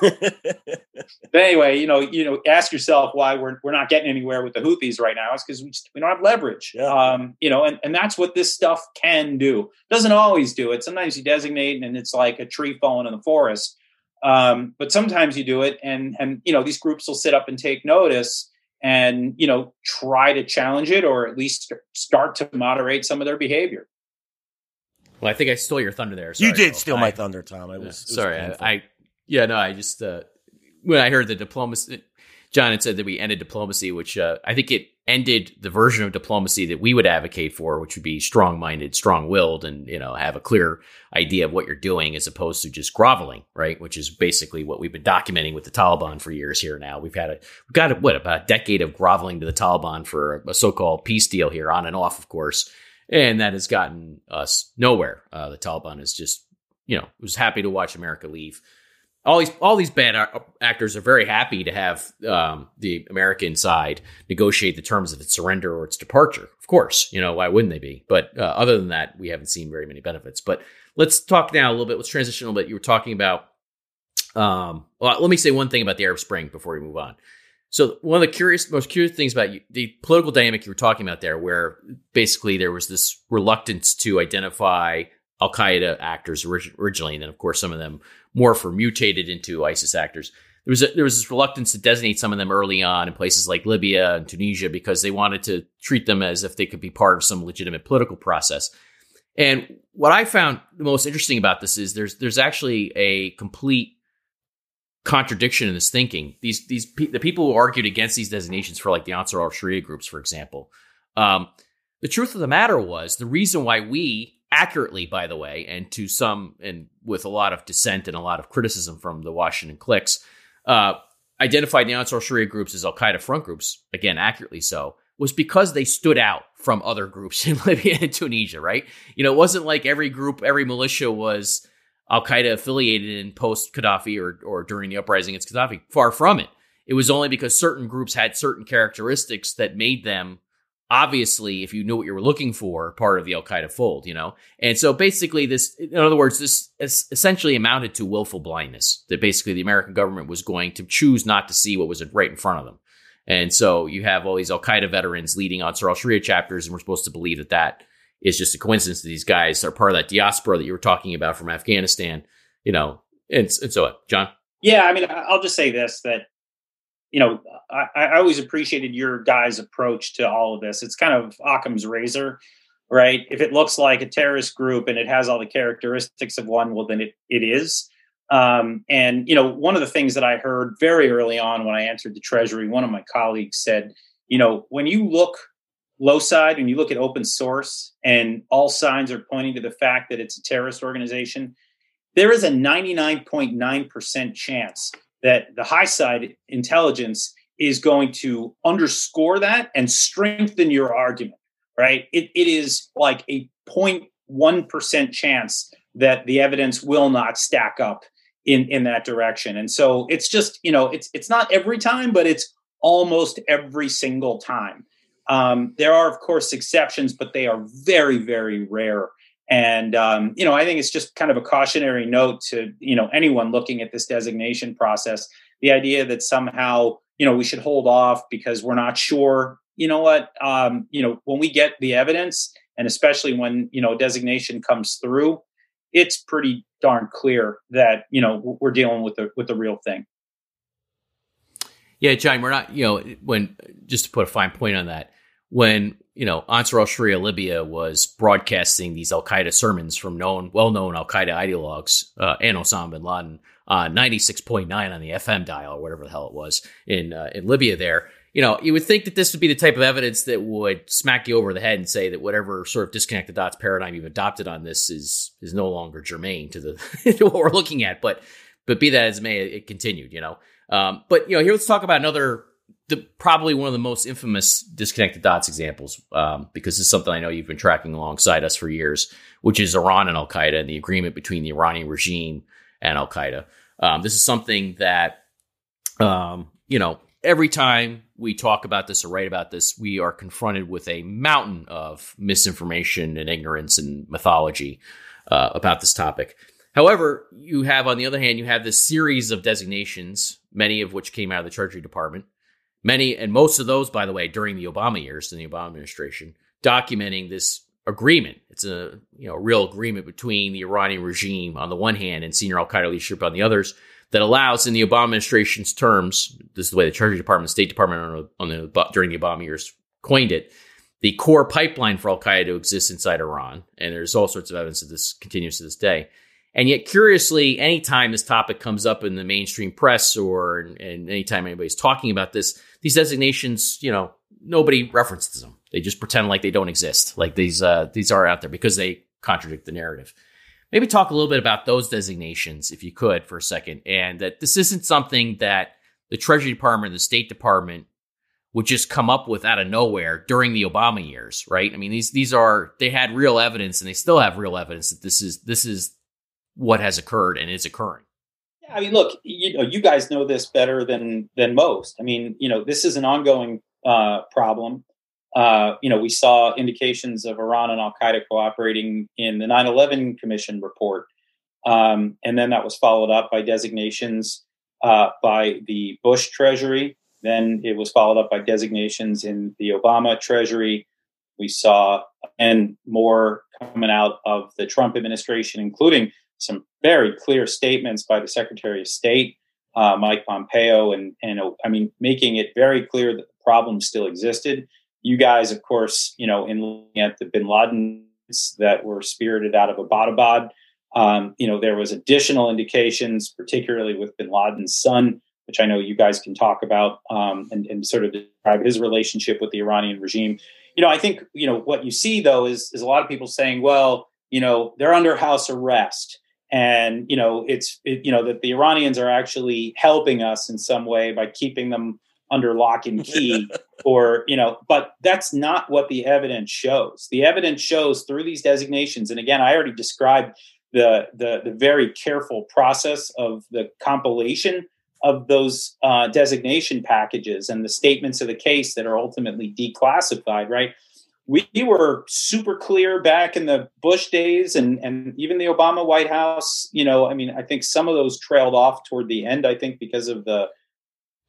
But anyway, you know, you know, ask yourself why we're we're not getting anywhere with the Houthis right now. It's because we just, we don't have leverage. Yeah. Um, you know, and, and that's what this stuff can do. Doesn't always do it. Sometimes you designate and it's like a tree falling in the forest. Um, but sometimes you do it, and and you know these groups will sit up and take notice, and you know try to challenge it or at least start to moderate some of their behavior. Well, I think I stole your thunder there. you did Phil. steal I- my thunder, Tom. I was, it was sorry. painful. I, I yeah no. I just uh, when I heard the diplomacy, John had said that we ended diplomacy, which uh, I think it ended the version of diplomacy that we would advocate for, which would be strong-minded, strong-willed, and you know have a clear idea of what you're doing, as opposed to just groveling, right? Which is basically what we've been documenting with the Taliban for years here. Now we've had a we've got a, what about a decade of groveling to the Taliban for a so-called peace deal here, on and off, of course, and that has gotten us nowhere. Uh, the Taliban is just you know was happy to watch America leave all these all these bad actors are very happy to have um, the American side negotiate the terms of its surrender or its departure. Of course, you know why wouldn't they be? But uh, other than that, we haven't seen very many benefits. But let's talk now a little bit. Let's transition a little bit. You were talking about. Um, well, let me say one thing about the Arab Spring before we move on. So one of the curious, most curious things about you, the political dynamic you were talking about there, where basically there was this reluctance to identify Al Qaeda actors originally, and then of course some of them morph or mutated into ISIS actors. There was a, there was this reluctance to designate some of them early on in places like Libya and Tunisia because they wanted to treat them as if they could be part of some legitimate political process. And what I found the most interesting about this is there's there's actually a complete contradiction in this thinking. These these the people who argued against these designations for like the Ansar al Sharia groups, for example, um, the truth of the matter was the reason why we accurately, by the way, and to some and with a lot of dissent and a lot of criticism from the Washington cliques, uh, identified the Ansar Sharia groups as Al Qaeda front groups, again accurately so, was because they stood out from other groups in Libya and Tunisia. Right? You know, it wasn't like every group, every militia was. Al Qaeda affiliated in post Gaddafi or, or during the uprising against Gaddafi. Far from it. It was only because certain groups had certain characteristics that made them obviously, if you knew what you were looking for, part of the Al Qaeda fold, you know? And so basically, this, in other words, this essentially amounted to willful blindness that basically the American government was going to choose not to see what was right in front of them. And so you have all these Al Qaeda veterans leading Ansar al Sharia chapters, and we're supposed to believe that that is just a coincidence that these guys are part of that diaspora that you were talking about from Afghanistan, you know? And, and so, John? Yeah, I mean, I'll just say this that you know I, I always appreciated your guys' approach to all of this. It's kind of Occam's razor, right? If it looks like a terrorist group and it has all the characteristics of one, well, then it it is. Um, and you know, one of the things that I heard very early on when I entered the Treasury, one of my colleagues said, you know, when you look low side and you look at open source and all signs are pointing to the fact that it's a terrorist organization, there is a 99.9% chance that the high side intelligence is going to underscore that and strengthen your argument, right? It, it is like a 0.1% chance that the evidence will not stack up in, in that direction. And so it's just, you know, it's it's not every time, but it's almost every single time. Um, there are, of course, exceptions, but they are very, very rare. And um, you know, I think it's just kind of a cautionary note to you know anyone looking at this designation process. The idea that somehow you know we should hold off because we're not sure. You know what? Um, you know, when we get the evidence, and especially when you know designation comes through, it's pretty darn clear that you know we're dealing with the with the real thing. Yeah, John, we're not, you know, when, just to put a fine point on that, when, you know, Ansar al Sharia Libya was broadcasting these Al Qaeda sermons from known, well known Al Qaeda ideologues uh, and Osama bin Laden on 96.9 on the FM dial or whatever the hell it was in, uh, in Libya there, you know, you would think that this would be the type of evidence that would smack you over the head and say that whatever sort of disconnect the dots paradigm you've adopted on this is is no longer germane to the to what we're looking at. But but be that as may, it continued. You know, Um, but you know, here let's talk about another, the probably one of the most infamous disconnected dots examples, um, because it's something I know you've been tracking alongside us for years, which is Iran and Al Qaeda and the agreement between the Iranian regime and Al Qaeda. Um, this is something that, um, you know, every time we talk about this or write about this, we are confronted with a mountain of misinformation and ignorance and mythology uh, about this topic. However, you have, on the other hand, you have this series of designations, many of which came out of the Treasury Department, many, and most of those, by the way, during the Obama years, in the Obama administration, documenting this agreement. It's a you know real agreement between the Iranian regime on the one hand and senior Al Qaeda leadership on the others that allows, in the Obama administration's terms, this is the way the Treasury Department, State Department on, on the during the Obama years coined it, the core pipeline for Al Qaeda to exist inside Iran. And there's all sorts of evidence that this continues to this day. And yet, curiously, anytime this topic comes up in the mainstream press or and anytime anybody's talking about this, these designations, you know, nobody references them. They just pretend like they don't exist, like these uh, these are out there because they contradict the narrative. Maybe talk a little bit about those designations, if you could, for a second, and that this isn't something that the Treasury Department, the State Department would just come up with out of nowhere during the Obama years, right? I mean, these these are they had real evidence, and they still have real evidence that this is this is what has occurred and is occurring. I mean, look, you know, you guys know this better than than most. I mean, you know, this is an ongoing uh, problem. Uh, you know, we saw indications of Iran and Al Qaeda cooperating in the 9 11 Commission report. Um, and then that was followed up by designations uh, by the Bush Treasury. Then it was followed up by designations in the Obama Treasury. We saw and more coming out of the Trump administration, including some very clear statements by the Secretary of State, uh, Mike Pompeo, and and I mean making it very clear that the problem still existed. You guys, of course, you know, in looking at the Bin Ladens that were spirited out of Abbottabad, um, you know, there was additional indications, particularly with Bin Laden's son, which I know you guys can talk about um, and, and sort of describe his relationship with the Iranian regime. You know, I think you know what you see though is is a lot of people saying, well, you know, they're under house arrest and you know it's it, you know that the iranians are actually helping us in some way by keeping them under lock and key or you know but that's not what the evidence shows the evidence shows through these designations and again i already described the the, the very careful process of the compilation of those uh, designation packages and the statements of the case that are ultimately declassified right we were super clear back in the Bush days and, and even the Obama White House. You know, I mean, I think some of those trailed off toward the end, I think, because of the.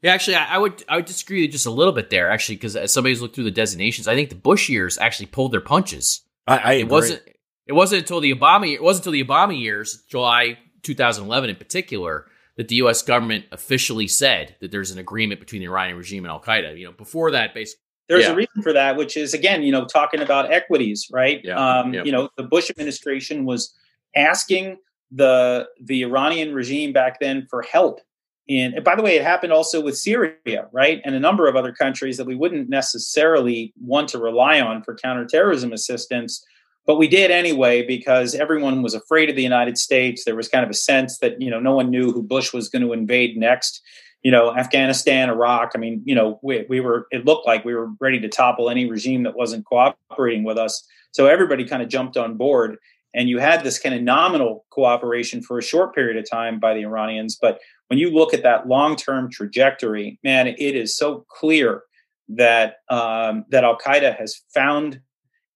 Yeah, actually, I, would I would disagree just a little bit there, actually, because as somebody's looked through the designations, I think the Bush years actually pulled their punches. I, I it wasn't it wasn't until the Obama it wasn't until the Obama years, July 2011 in particular, that the U.S. government officially said that there's an agreement between the Iranian regime and Al Qaeda. You know, before that, basically there's yeah. a reason for that, which is again, you know, talking about equities, right? Yeah. Um, yeah. You know, the Bush administration was asking the the Iranian regime back then for help. In, and by the way, it happened also with Syria, right, and a number of other countries that we wouldn't necessarily want to rely on for counterterrorism assistance, but we did anyway because everyone was afraid of the United States. There was kind of a sense that you know no one knew who Bush was going to invade next you know, Afghanistan, Iraq. I mean, you know, we, we were, it looked like we were ready to topple any regime that wasn't cooperating with us. So everybody kind of jumped on board. And you had this kind of nominal cooperation for a short period of time by the Iranians. But when you look at that long term trajectory, man, it is so clear that um, that Al Qaeda has found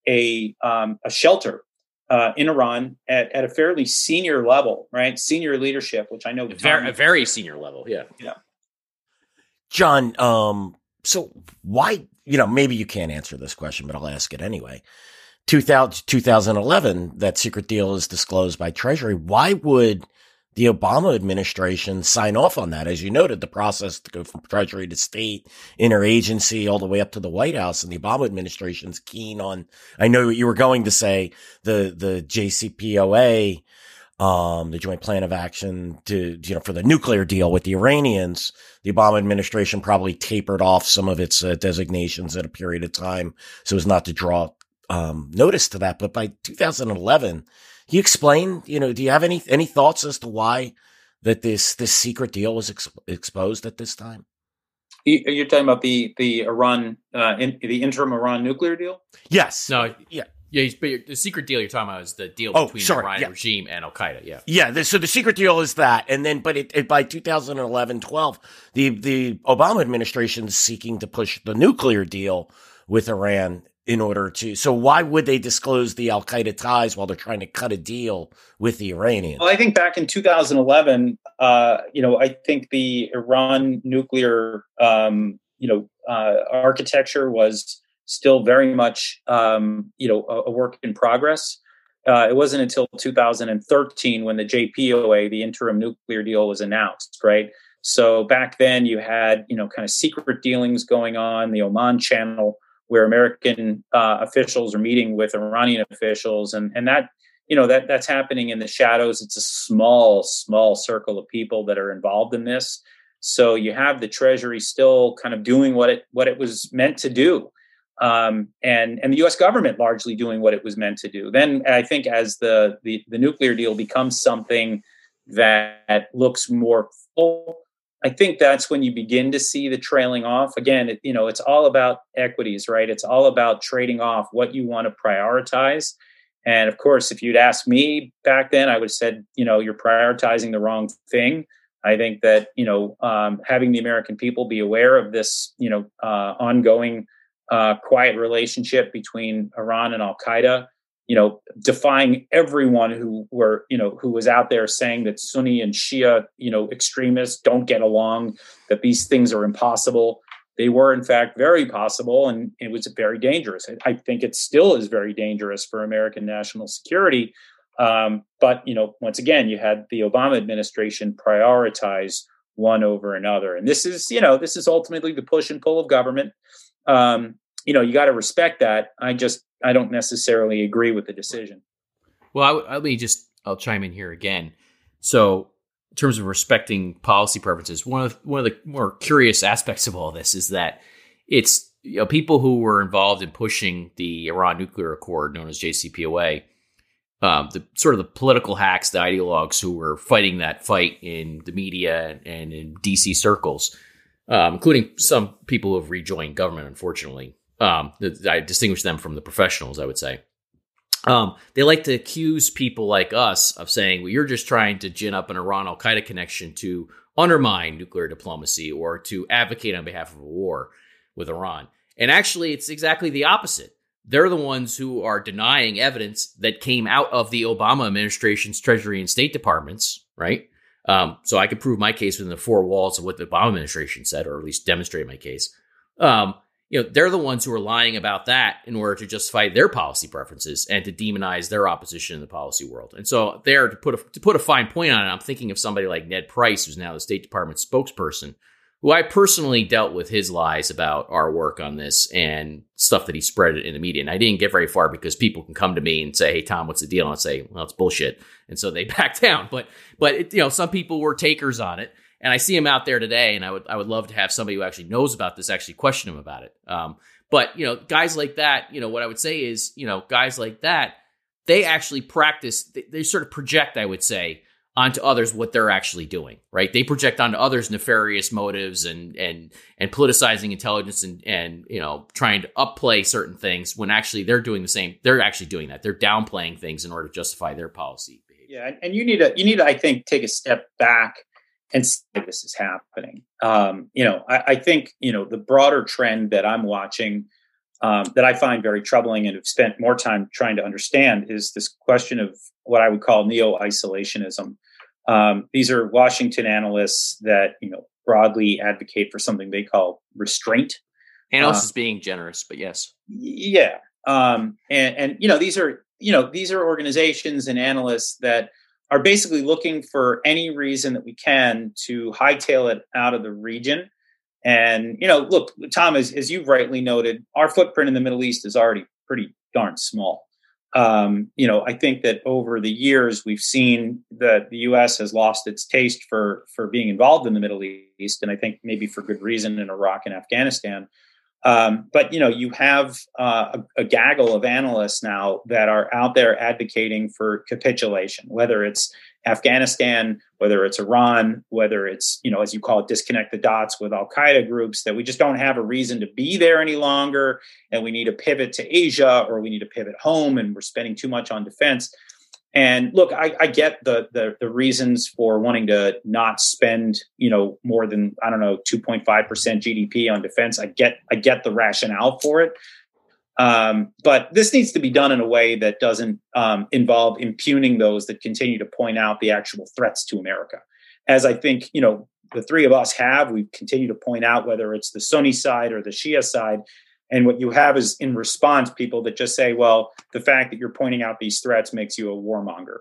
a um, a shelter uh, in Iran at, at a fairly senior level, right? Senior leadership, which I know a very, a very senior level, yeah, yeah. John, um, so why, you know, maybe you can't answer this question, but I'll ask it anyway. 2000, 2011, that secret deal is disclosed by Treasury. Why would the Obama administration sign off on that? As you noted, the process to go from Treasury to state, interagency, all the way up to the White House, and the Obama administration's keen on. I know what you were going to say the the JCPOA, um, the Joint Plan of Action to you know for the nuclear deal with the Iranians the Obama administration probably tapered off some of its uh, designations at a period of time so as not to draw um, notice to that. But by 2011, you explain, you know, do you have any any thoughts as to why that this this secret deal was ex- exposed at this time? You're talking about the the Iran uh, in, the interim Iran nuclear deal? Yes. No. Yeah. Yeah, but the secret deal you're talking about is the deal Oh, between sorry, the Iranian yeah. regime and Al Qaeda. Yeah. Yeah, the, so the secret deal is that, and then, but it, it by 2011, 12, the the Obama administration is seeking to push the nuclear deal with Iran in order to. So why would they disclose the Al Qaeda ties while they're trying to cut a deal with the Iranians? Well, I think back in 2011, uh, you know, I think the Iran nuclear, um, you know, uh, architecture was still very much, um, you know, a, a work in progress. Uh, it wasn't until 2013 when the JPOA, the interim nuclear deal, was announced, right? So back then, you had, you know, kind of secret dealings going on, the Oman Channel, where American uh, officials are meeting with Iranian officials, and and that you know that that's happening in the shadows. It's a small small circle of people that are involved in this. So you have the Treasury still kind of doing what it what it was meant to do, um, and and the U.S. government largely doing what it was meant to do. Then I think as the the, the nuclear deal becomes something that looks more full I think that's when you begin to see the trailing off. Again, it, you know, it's all about equities, right? It's all about trading off what you want to prioritize. And of course, if you'd asked me back then, I would have said, you know, you're prioritizing the wrong thing. I think that you know, um, having the American people be aware of this, you know, uh, ongoing uh, quiet relationship between Iran and Al Qaeda you know, defying everyone who were, you know, who was out there saying that Sunni and Shia, you know, extremists don't get along, that these things are impossible. They were, in fact, very possible, and it was very dangerous. I, think it still is very dangerous for American national security. Um, but you know, once again, you had the Obama administration prioritize one over another, and this is, you know, this is ultimately the push and pull of government. Um, you know, you got to respect that. I just I don't necessarily agree with the decision. Well, I, let me just I'll chime in here again. So, in terms of respecting policy preferences, one of one of the more curious aspects of all this is that it's you know people who were involved in pushing the Iran nuclear accord, known as JCPOA, um, the sort of the political hacks, the ideologues who were fighting that fight in the media and in DC circles, um, including some people who have rejoined government, unfortunately. Um, I distinguish them from the professionals, I would say. Um, they like to accuse people like us of saying, well, you're just trying to gin up an Iran Al Qaeda connection to undermine nuclear diplomacy or to advocate on behalf of a war with Iran. And actually, it's exactly the opposite. They're the ones who are denying evidence that came out of the Obama administration's Treasury and State departments, right? Um, so I could prove my case within the four walls of what the Obama administration said, or at least demonstrate my case. Um, you know, they're the ones who are lying about that in order to justify their policy preferences and to demonize their opposition in the policy world. And so, there to put a, to put a fine point on it, I'm thinking of somebody like Ned Price, who's now the State Department spokesperson, who I personally dealt with his lies about our work on this and stuff that he spread in the media. And I didn't get very far because people can come to me and say, "Hey, Tom, what's the deal?" And I say, "Well, it's bullshit," and so they back down. But but it, you know, some people were takers on it and I see him out there today, and I would I would love to have somebody who actually knows about this actually question him about it. Um, but you know, guys like that, you know, what I would say is, you know, guys like that, they actually practice. They, they sort of project, I would say, onto others what they're actually doing. Right? They project onto others nefarious motives and and and politicizing intelligence and and you know trying to upplay certain things when actually they're doing the same. They're actually doing that. They're downplaying things in order to justify their policy. Behavior. Yeah, and you need to you need to I think take a step back and see this is happening. Um, you know, I, I, think you know the broader trend that I'm watching um, that I find very troubling and have spent more time trying to understand is this question of what I would call neo isolationism. Um, these are Washington analysts that you know broadly advocate for something they call restraint. Analysts uh, is being generous, but yes, yeah, um, and and you know these are you know these are organizations and analysts that are basically looking for any reason that we can to hightail it out of the region. And, you know, look, Tom, as, as you've rightly noted, our footprint in the Middle East is already pretty darn small. Um, you know, I think that over the years we've seen that the U.S. has lost its taste for for being involved in the Middle East, and I think maybe for good reason in Iraq and Afghanistan. Um, but you know, you have uh, a, a, gaggle of analysts now that are out there advocating for capitulation, whether it's Afghanistan, whether it's Iran, whether it's, you know, as you call it, disconnect the dots with Al Qaeda groups, that we just don't have a reason to be there any longer. And we need to pivot to Asia or we need to pivot home and we're spending too much on defense. And look, I, I get the, the, the reasons for wanting to not spend, you know, more than I don't know, two point five percent GDP on defense. I get I get the rationale for it, um, but this needs to be done in a way that doesn't um, involve impugning those that continue to point out the actual threats to America. As I think, you know, the three of us have, we continue to point out whether it's the Sunni side or the Shia side. And what you have is in response, people that just say, well, the fact that you're pointing out these threats makes you a warmonger.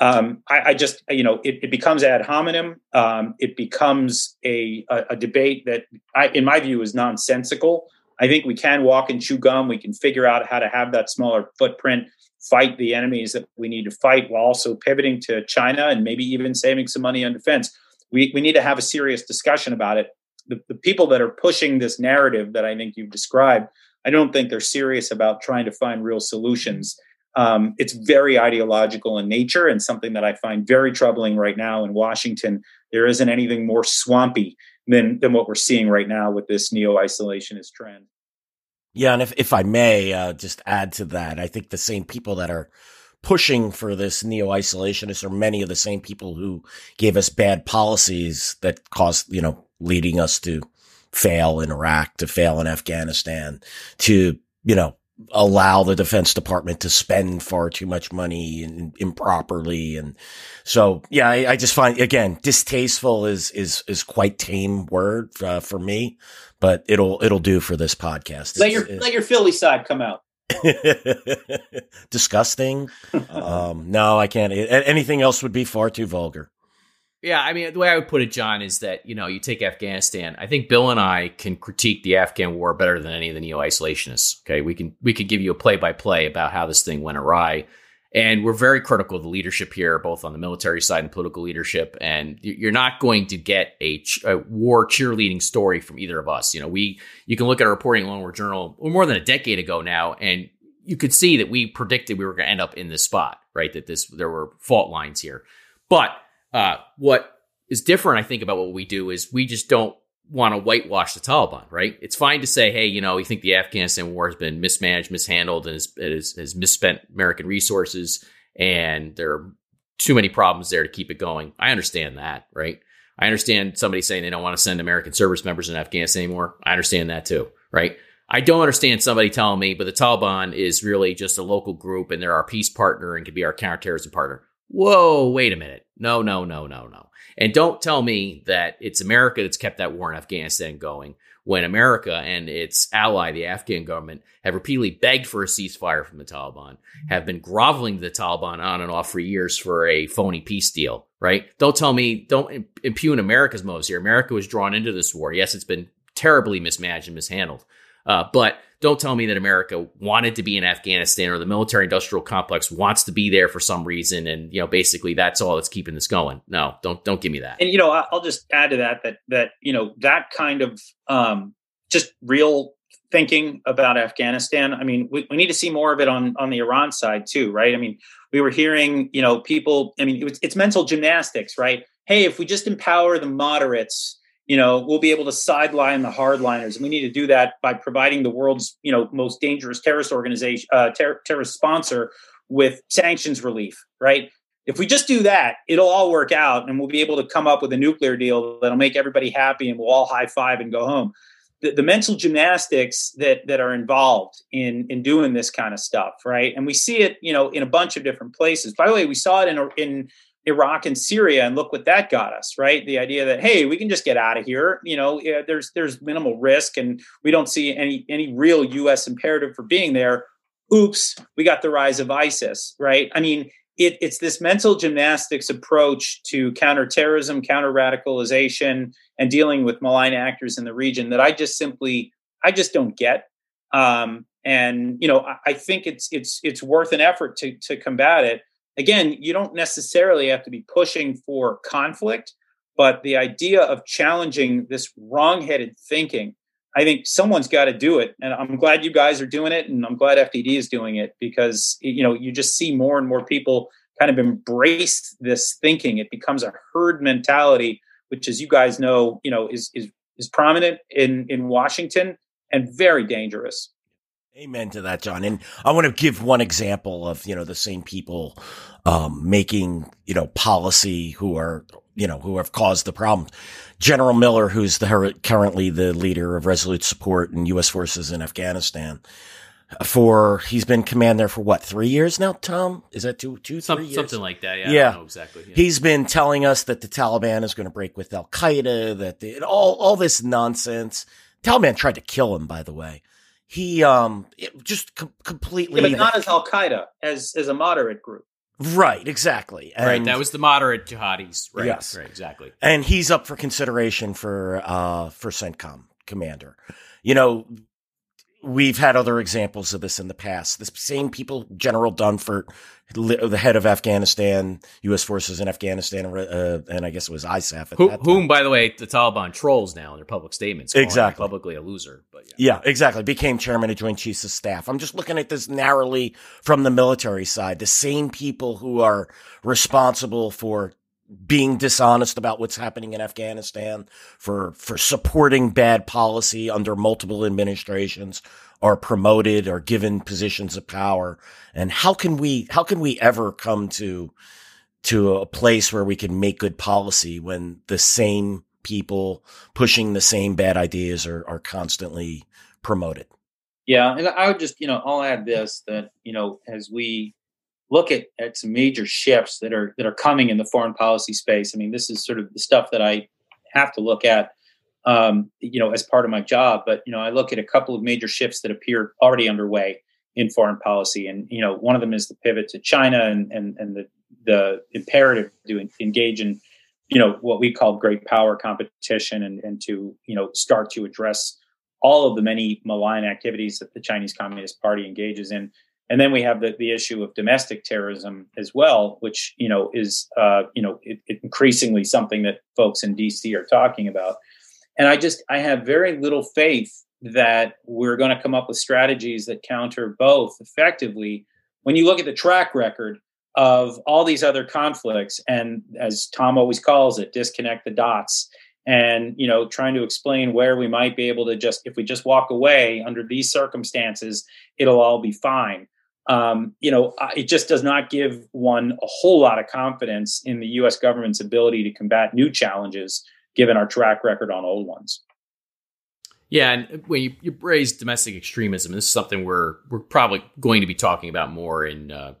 Um, I, I, just, you know, it, it becomes ad hominem. Um, it becomes a, a, a, debate that, I, in my view, is nonsensical. I think we can walk and chew gum. We can figure out how to have that smaller footprint, fight the enemies that we need to fight while also pivoting to China and maybe even saving some money on defense. We, we need to have a serious discussion about it the, the people that are pushing this narrative that I think you've described, I don't think they're serious about trying to find real solutions. Um, it's very ideological in nature and something that I find very troubling right now in Washington. There isn't anything more swampy than, than what we're seeing right now with this neo isolationist trend. Yeah, and if, if I may uh, just add to that, I think the same people that are pushing for this neo isolationist are many of the same people who gave us bad policies that caused, you know, leading us to fail in Iraq, to fail in Afghanistan, to, you know, allow the defense department to spend far too much money and improperly. And so, yeah, I, I, just find again, distasteful is, is, is quite tame word uh, for me, but it'll, it'll do for this podcast. Let your, let your Philly side come out. Disgusting. um, no, I can't. Anything else would be far too vulgar. Yeah, I mean, the way I would put it, John, is that you know, you take Afghanistan. I think Bill and I can critique the Afghan war better than any of the neo-isolationists. Okay, we can we can give you a play-by-play about how this thing went awry, and we're very critical of the leadership here, both on the military side and political leadership. And you're not going to get a, ch- a war cheerleading story from either of us. You know, we you can look at our reporting Long War Journal more than a decade ago now, and you could see that we predicted we were going to end up in this spot, right? That this there were fault lines here, but uh, what is different, I think, about what we do is we just don't want to whitewash the Taliban, right? It's fine to say, hey, you know, we think the Afghanistan war has been mismanaged, mishandled, and has, has, misspent American resources, and there are too many problems there to keep it going. I understand that, right? I understand somebody saying they don't want to send American service members in Afghanistan anymore. I understand that too, right? I don't understand somebody telling me, but the Taliban is really just a local group and they're our peace partner and can be our counterterrorism partner. Whoa, wait a minute. No, no, no, no, no. And don't tell me that it's America that's kept that war in Afghanistan going when America and its ally, the Afghan government, have repeatedly begged for a ceasefire from the Taliban, have been groveling to the Taliban on and off for years for a phony peace deal, right? Don't tell me, don't impugn America's motives here. America was drawn into this war. Yes, it's been terribly mismanaged and mishandled. Uh, but don't tell me that America wanted to be in Afghanistan or the military industrial complex wants to be there for some reason, and you know, basically that's all that's keeping this going. No, don't don't give me that. And you know, I'll just add to that that that you know that kind of um, just real thinking about Afghanistan. I mean, we, we need to see more of it on on the Iran side too, right? I mean, we were hearing, you know, people. I mean, it was, it's mental gymnastics, right? Hey, if we just empower the moderates you know we'll be able to sideline the hardliners. And we need to do that by providing the world's you know most dangerous terrorist organization uh, ter- terrorist sponsor with sanctions relief right? If we just do that it'll all work out and we'll be able to come up with a nuclear deal that'll make everybody happy and we'll all high five and go home. The, the mental gymnastics that that are involved in in doing this kind of stuff right? And we see it you know in a bunch of different places. By the way we saw it in in Iraq and Syria, and look what that got us, right? The idea that hey, we can just get out of here. You know, there's there's minimal risk, and we don't see any any real U.S. imperative for being there. Oops, we got the rise of ISIS, right? I mean, it, it's this mental gymnastics approach to counterterrorism, counter radicalization, and dealing with malign actors in the region that I just simply I just don't get. Um, and you know, I, I think it's it's it's worth an effort to to combat it again, you don't necessarily have to be pushing for conflict, but the idea of challenging this wrong-headed thinking, I think someone's got to do it. And I'm glad you guys are doing it, and I'm glad FDD is doing it because you know you just see more and more people kind of embrace this thinking. It becomes a herd mentality, which, as you guys know, you know, is is is prominent in in Washington and very dangerous. Amen to that, John. And I want to give one example of, you know, the same people, um, making, you know, policy who are, you know, who have caused the problem. General Miller, who's the, currently the leader of Resolute Support and U.S. forces in Afghanistan for, he's been commander for what, three years now, Tom? Is that two, two, Some, three years? Something like that. Yeah. Yeah. exactly. Yeah. He's been telling us that the Taliban is going to break with Al Qaeda, that the, all, all this nonsense. Taliban tried to kill him, by the way he um just com- completely yeah, but not as Al Qaeda as as a moderate group. Right, exactly. And, right, that was the moderate jihadis. Right, yes. right, exactly. And he's up for consideration for uh for CENTCOM commander. You know, we've had other examples of this in the past. The same people, General Dunford, the head of Afghanistan, U.S. forces in Afghanistan, uh, and I guess it was ISAF. Who, whom, by the way, the Taliban trolls now in their public statements. Exactly. Publicly a loser. But yeah. yeah, exactly. Became chairman of Joint Chiefs of Staff. I'm just looking at this narrowly from the military side. The same people who are responsible for being dishonest about what's happening in Afghanistan, for, for supporting bad policy under multiple administrations are promoted or given positions of power. And how can we, how can we ever come to, to a place where we can make good policy when the same people pushing the same bad ideas are, are constantly promoted? Yeah. And I would just, you know, I'll add this that, you know, as we look at, at some major shifts that are that are coming in the foreign policy space. I mean, this is sort of the stuff that I have to look at, um, you know, as part of my job. But you know, I look at a couple of major shifts that appear already underway in foreign policy, and you know, one of them is the pivot to China and and and the the imperative to engage in you know what we call great power competition and and to you know start to address all of the many malign activities that the Chinese Communist Party engages in and then we have the, the issue of domestic terrorism as well, which you know is uh, you know it, it increasingly something that folks in DC are talking about. And I just I have very little faith that we're going to come up with strategies that counter both effectively. When you look at the track record of all these other conflicts, and as Tom always calls it, disconnect the dots and you know trying to explain where we might be able to just if we just walk away under these circumstances it'll all be fine um, you know, it just does not give one a whole lot of confidence in the U.S. government's ability to combat new challenges, given our track record on old ones. Yeah, and when you, you raise domestic extremism, this is something we're we're probably going to be talking about more in uh,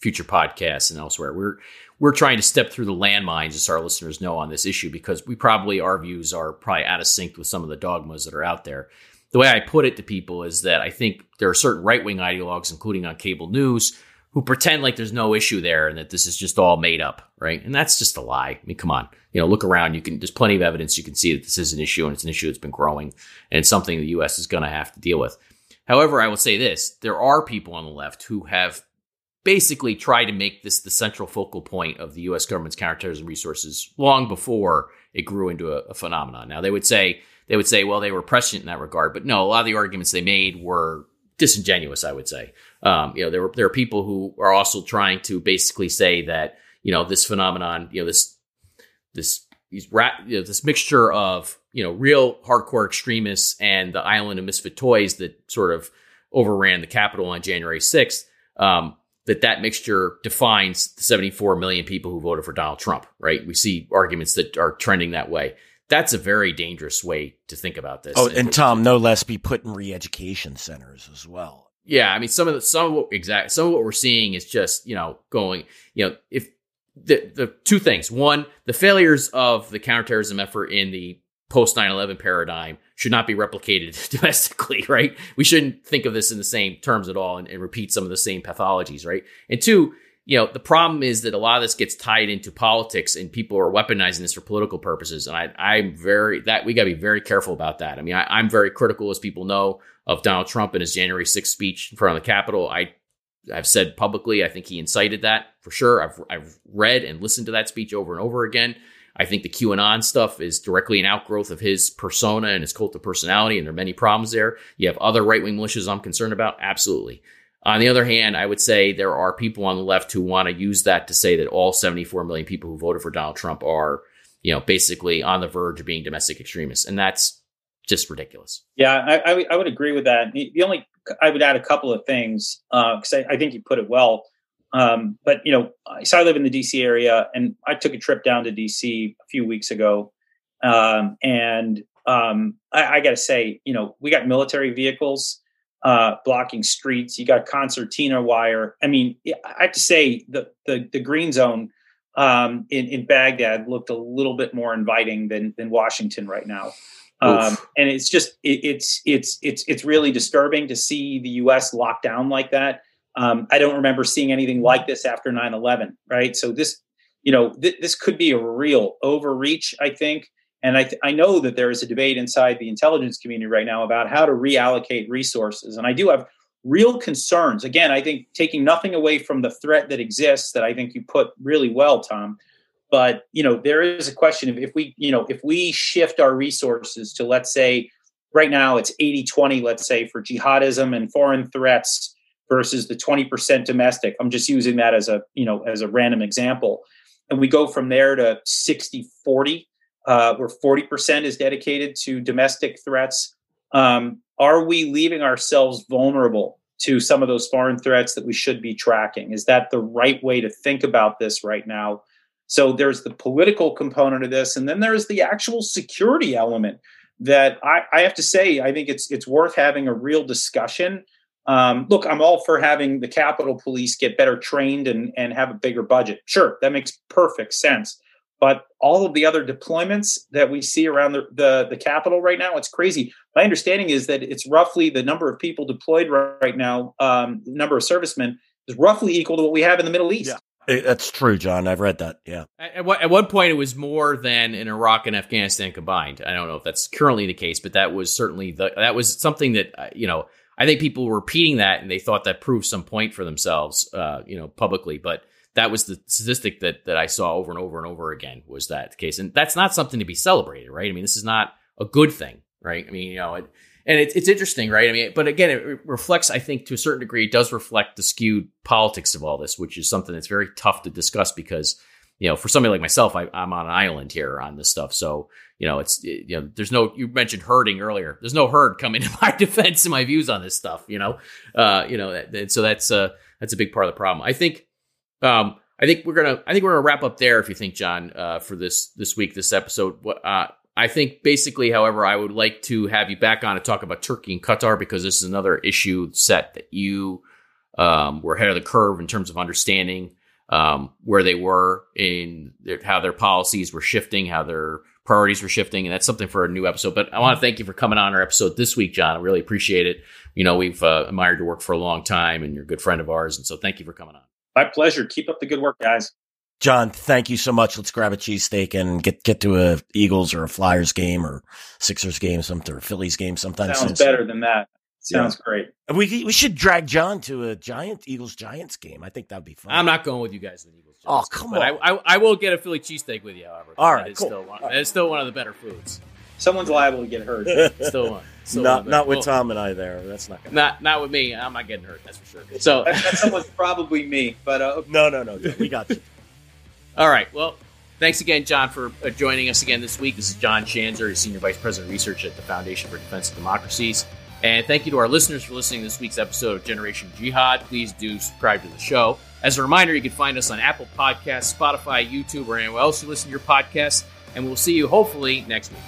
future podcasts and elsewhere. We're we're trying to step through the landmines, as our listeners know, on this issue because we probably our views are probably out of sync with some of the dogmas that are out there the way I put it to people is that I think there are certain right wing ideologues, including on cable news, who pretend like there's no issue there and that this is just all made up, right? And that's just a lie. I mean, come on, you know, look around. You can there's plenty of evidence you can see that this is an issue and it's an issue that's been growing and it's something the U.S. is going to have to deal with. However, I will say this: there are people on the left who have basically tried to make this the central focal point of the U.S. government's counterterrorism resources long before it grew into a, a phenomenon. Now, they would say they would say, well, they were prescient in that regard. But no, a lot of the arguments they made were disingenuous, I would say. Um, you know, there were there are people who are also trying to basically say that you know this phenomenon, you know this this rat, you know, this mixture of you know real hardcore extremists and the island of misfit toys that sort of overran the Capitol on January sixth. Um, that that mixture defines the 74 million people who voted for Donald Trump, right? We see arguments that are trending that way that's a very dangerous way to think about this. Oh, and Tom, no less be put in re-education centers as well. Yeah, I mean some of the some of what exact some of what we're seeing is just you know going you know if the the two things one the failures of the counterterrorism effort in the post 9-11 paradigm should not be replicated domestically right we shouldn't think of this in the same terms at all and, and repeat some of the same pathologies right and two you know, the problem is that a lot of this gets tied into politics and people are weaponizing this for political purposes. And I, I'm very, that we got to be very careful about that. I mean, I, I'm very critical, as people know, of Donald Trump and his January 6th speech in front of the Capitol. I, I've said publicly, I think he incited that for sure. I've, I've read and listened to that speech over and over again. I think the QAnon stuff is directly an outgrowth of his persona and his cult of personality, and there are many problems there. You have other right wing militias I'm concerned about, absolutely. On the other hand, I would say there are people on the left who want to use that to say that all 74 million people who voted for Donald Trump are, you know, basically on the verge of being domestic extremists, and that's just ridiculous. Yeah, I, I would agree with that. The only I would add a couple of things because uh, I, I, think you put it well. Um, but you know, so I live in the DC area, and I took a trip down to DC a few weeks ago, um, and um, I, I got to say, you know, we got military vehicles uh, blocking streets. You got concertina wire. I mean, I have to say the the, the green zone um, in in Baghdad looked a little bit more inviting than than Washington right now. Um, and it's just it, it's it's it's it's really disturbing to see the U.S. locked down like that. Um, I don't remember seeing anything like this after 9-11, right? So this, you know, th- this could be a real overreach, I think. And I, th- I know that there is a debate inside the intelligence community right now about how to reallocate resources. And I do have real concerns. Again, I think taking nothing away from the threat that exists, that I think you put really well, Tom. But you know, there is a question of if we, you know, if we shift our resources to let's say right now it's 80-20, let's say, for jihadism and foreign threats versus the 20% domestic. I'm just using that as a, you know, as a random example. And we go from there to 60-40 uh, where 40% is dedicated to domestic threats. Um, are we leaving ourselves vulnerable to some of those foreign threats that we should be tracking? Is that the right way to think about this right now? So there's the political component of this, and then there's the actual security element that I, I have to say I think it's it's worth having a real discussion. Um, look, I'm all for having the Capitol Police get better trained and and have a bigger budget. Sure, that makes perfect sense. But all of the other deployments that we see around the, the, the capital right now, it's crazy. My understanding is that it's roughly the number of people deployed right now, um, number of servicemen is roughly equal to what we have in the Middle East. Yeah. That's true, John. I've read that. Yeah. At, at, one point, it was more than in Iraq and Afghanistan combined. I don't know if that's currently the case, but that was certainly the that was something that uh, you know. I think people were repeating that, and they thought that proved some point for themselves, uh, you know, publicly. But that was the statistic that that I saw over and over and over again was that case, and that's not something to be celebrated, right? I mean, this is not a good thing, right? I mean, you know, it, and it, it's interesting, right? I mean, but again, it reflects, I think, to a certain degree, it does reflect the skewed politics of all this, which is something that's very tough to discuss because, you know, for somebody like myself, I, am on an island here on this stuff, so you know, it's you know, there's no. You mentioned herding earlier. There's no herd coming to my defense and my views on this stuff, you know, uh, you know, and so that's uh that's a big part of the problem. I think um, I think we're gonna. I think we're gonna wrap up there. If you think, John, uh, for this this week, this episode. Uh, I think basically, however, I would like to have you back on to talk about Turkey and Qatar because this is another issue set that you um, were ahead of the curve in terms of understanding um, where they were in their, how their policies were shifting, how their priorities were shifting, and that's something for a new episode. But I want to thank you for coming on our episode this week, John. I really appreciate it. You know, we've uh, admired your work for a long time, and you're a good friend of ours, and so thank you for coming on. My pleasure. Keep up the good work, guys. John, thank you so much. Let's grab a cheesesteak and get get to a Eagles or a Flyers game or Sixers game, something or Phillies game sometime. Sounds better than that. Sounds yeah. great. We we should drag John to a Giant Eagles Giants game. I think that'd be fun. I'm not going with you guys to the Eagles. Giants oh come game, on! But I, I, I will get a Philly cheesesteak with you. However, all right, cool. Still one, It's still one of the better foods. Someone's liable to get hurt. still one. Still not not with Tom and I there. That's not gonna not not with me. I'm not getting hurt. That's for sure. So that, that someone's probably me. But uh, no, no, no. We got you. All right. Well, thanks again, John, for uh, joining us again this week. This is John Schanzer, Senior Vice President of Research at the Foundation for Defense of Democracies. And thank you to our listeners for listening to this week's episode of Generation Jihad. Please do subscribe to the show. As a reminder, you can find us on Apple Podcasts, Spotify, YouTube, or anywhere else you listen to your podcasts. And we'll see you hopefully next week.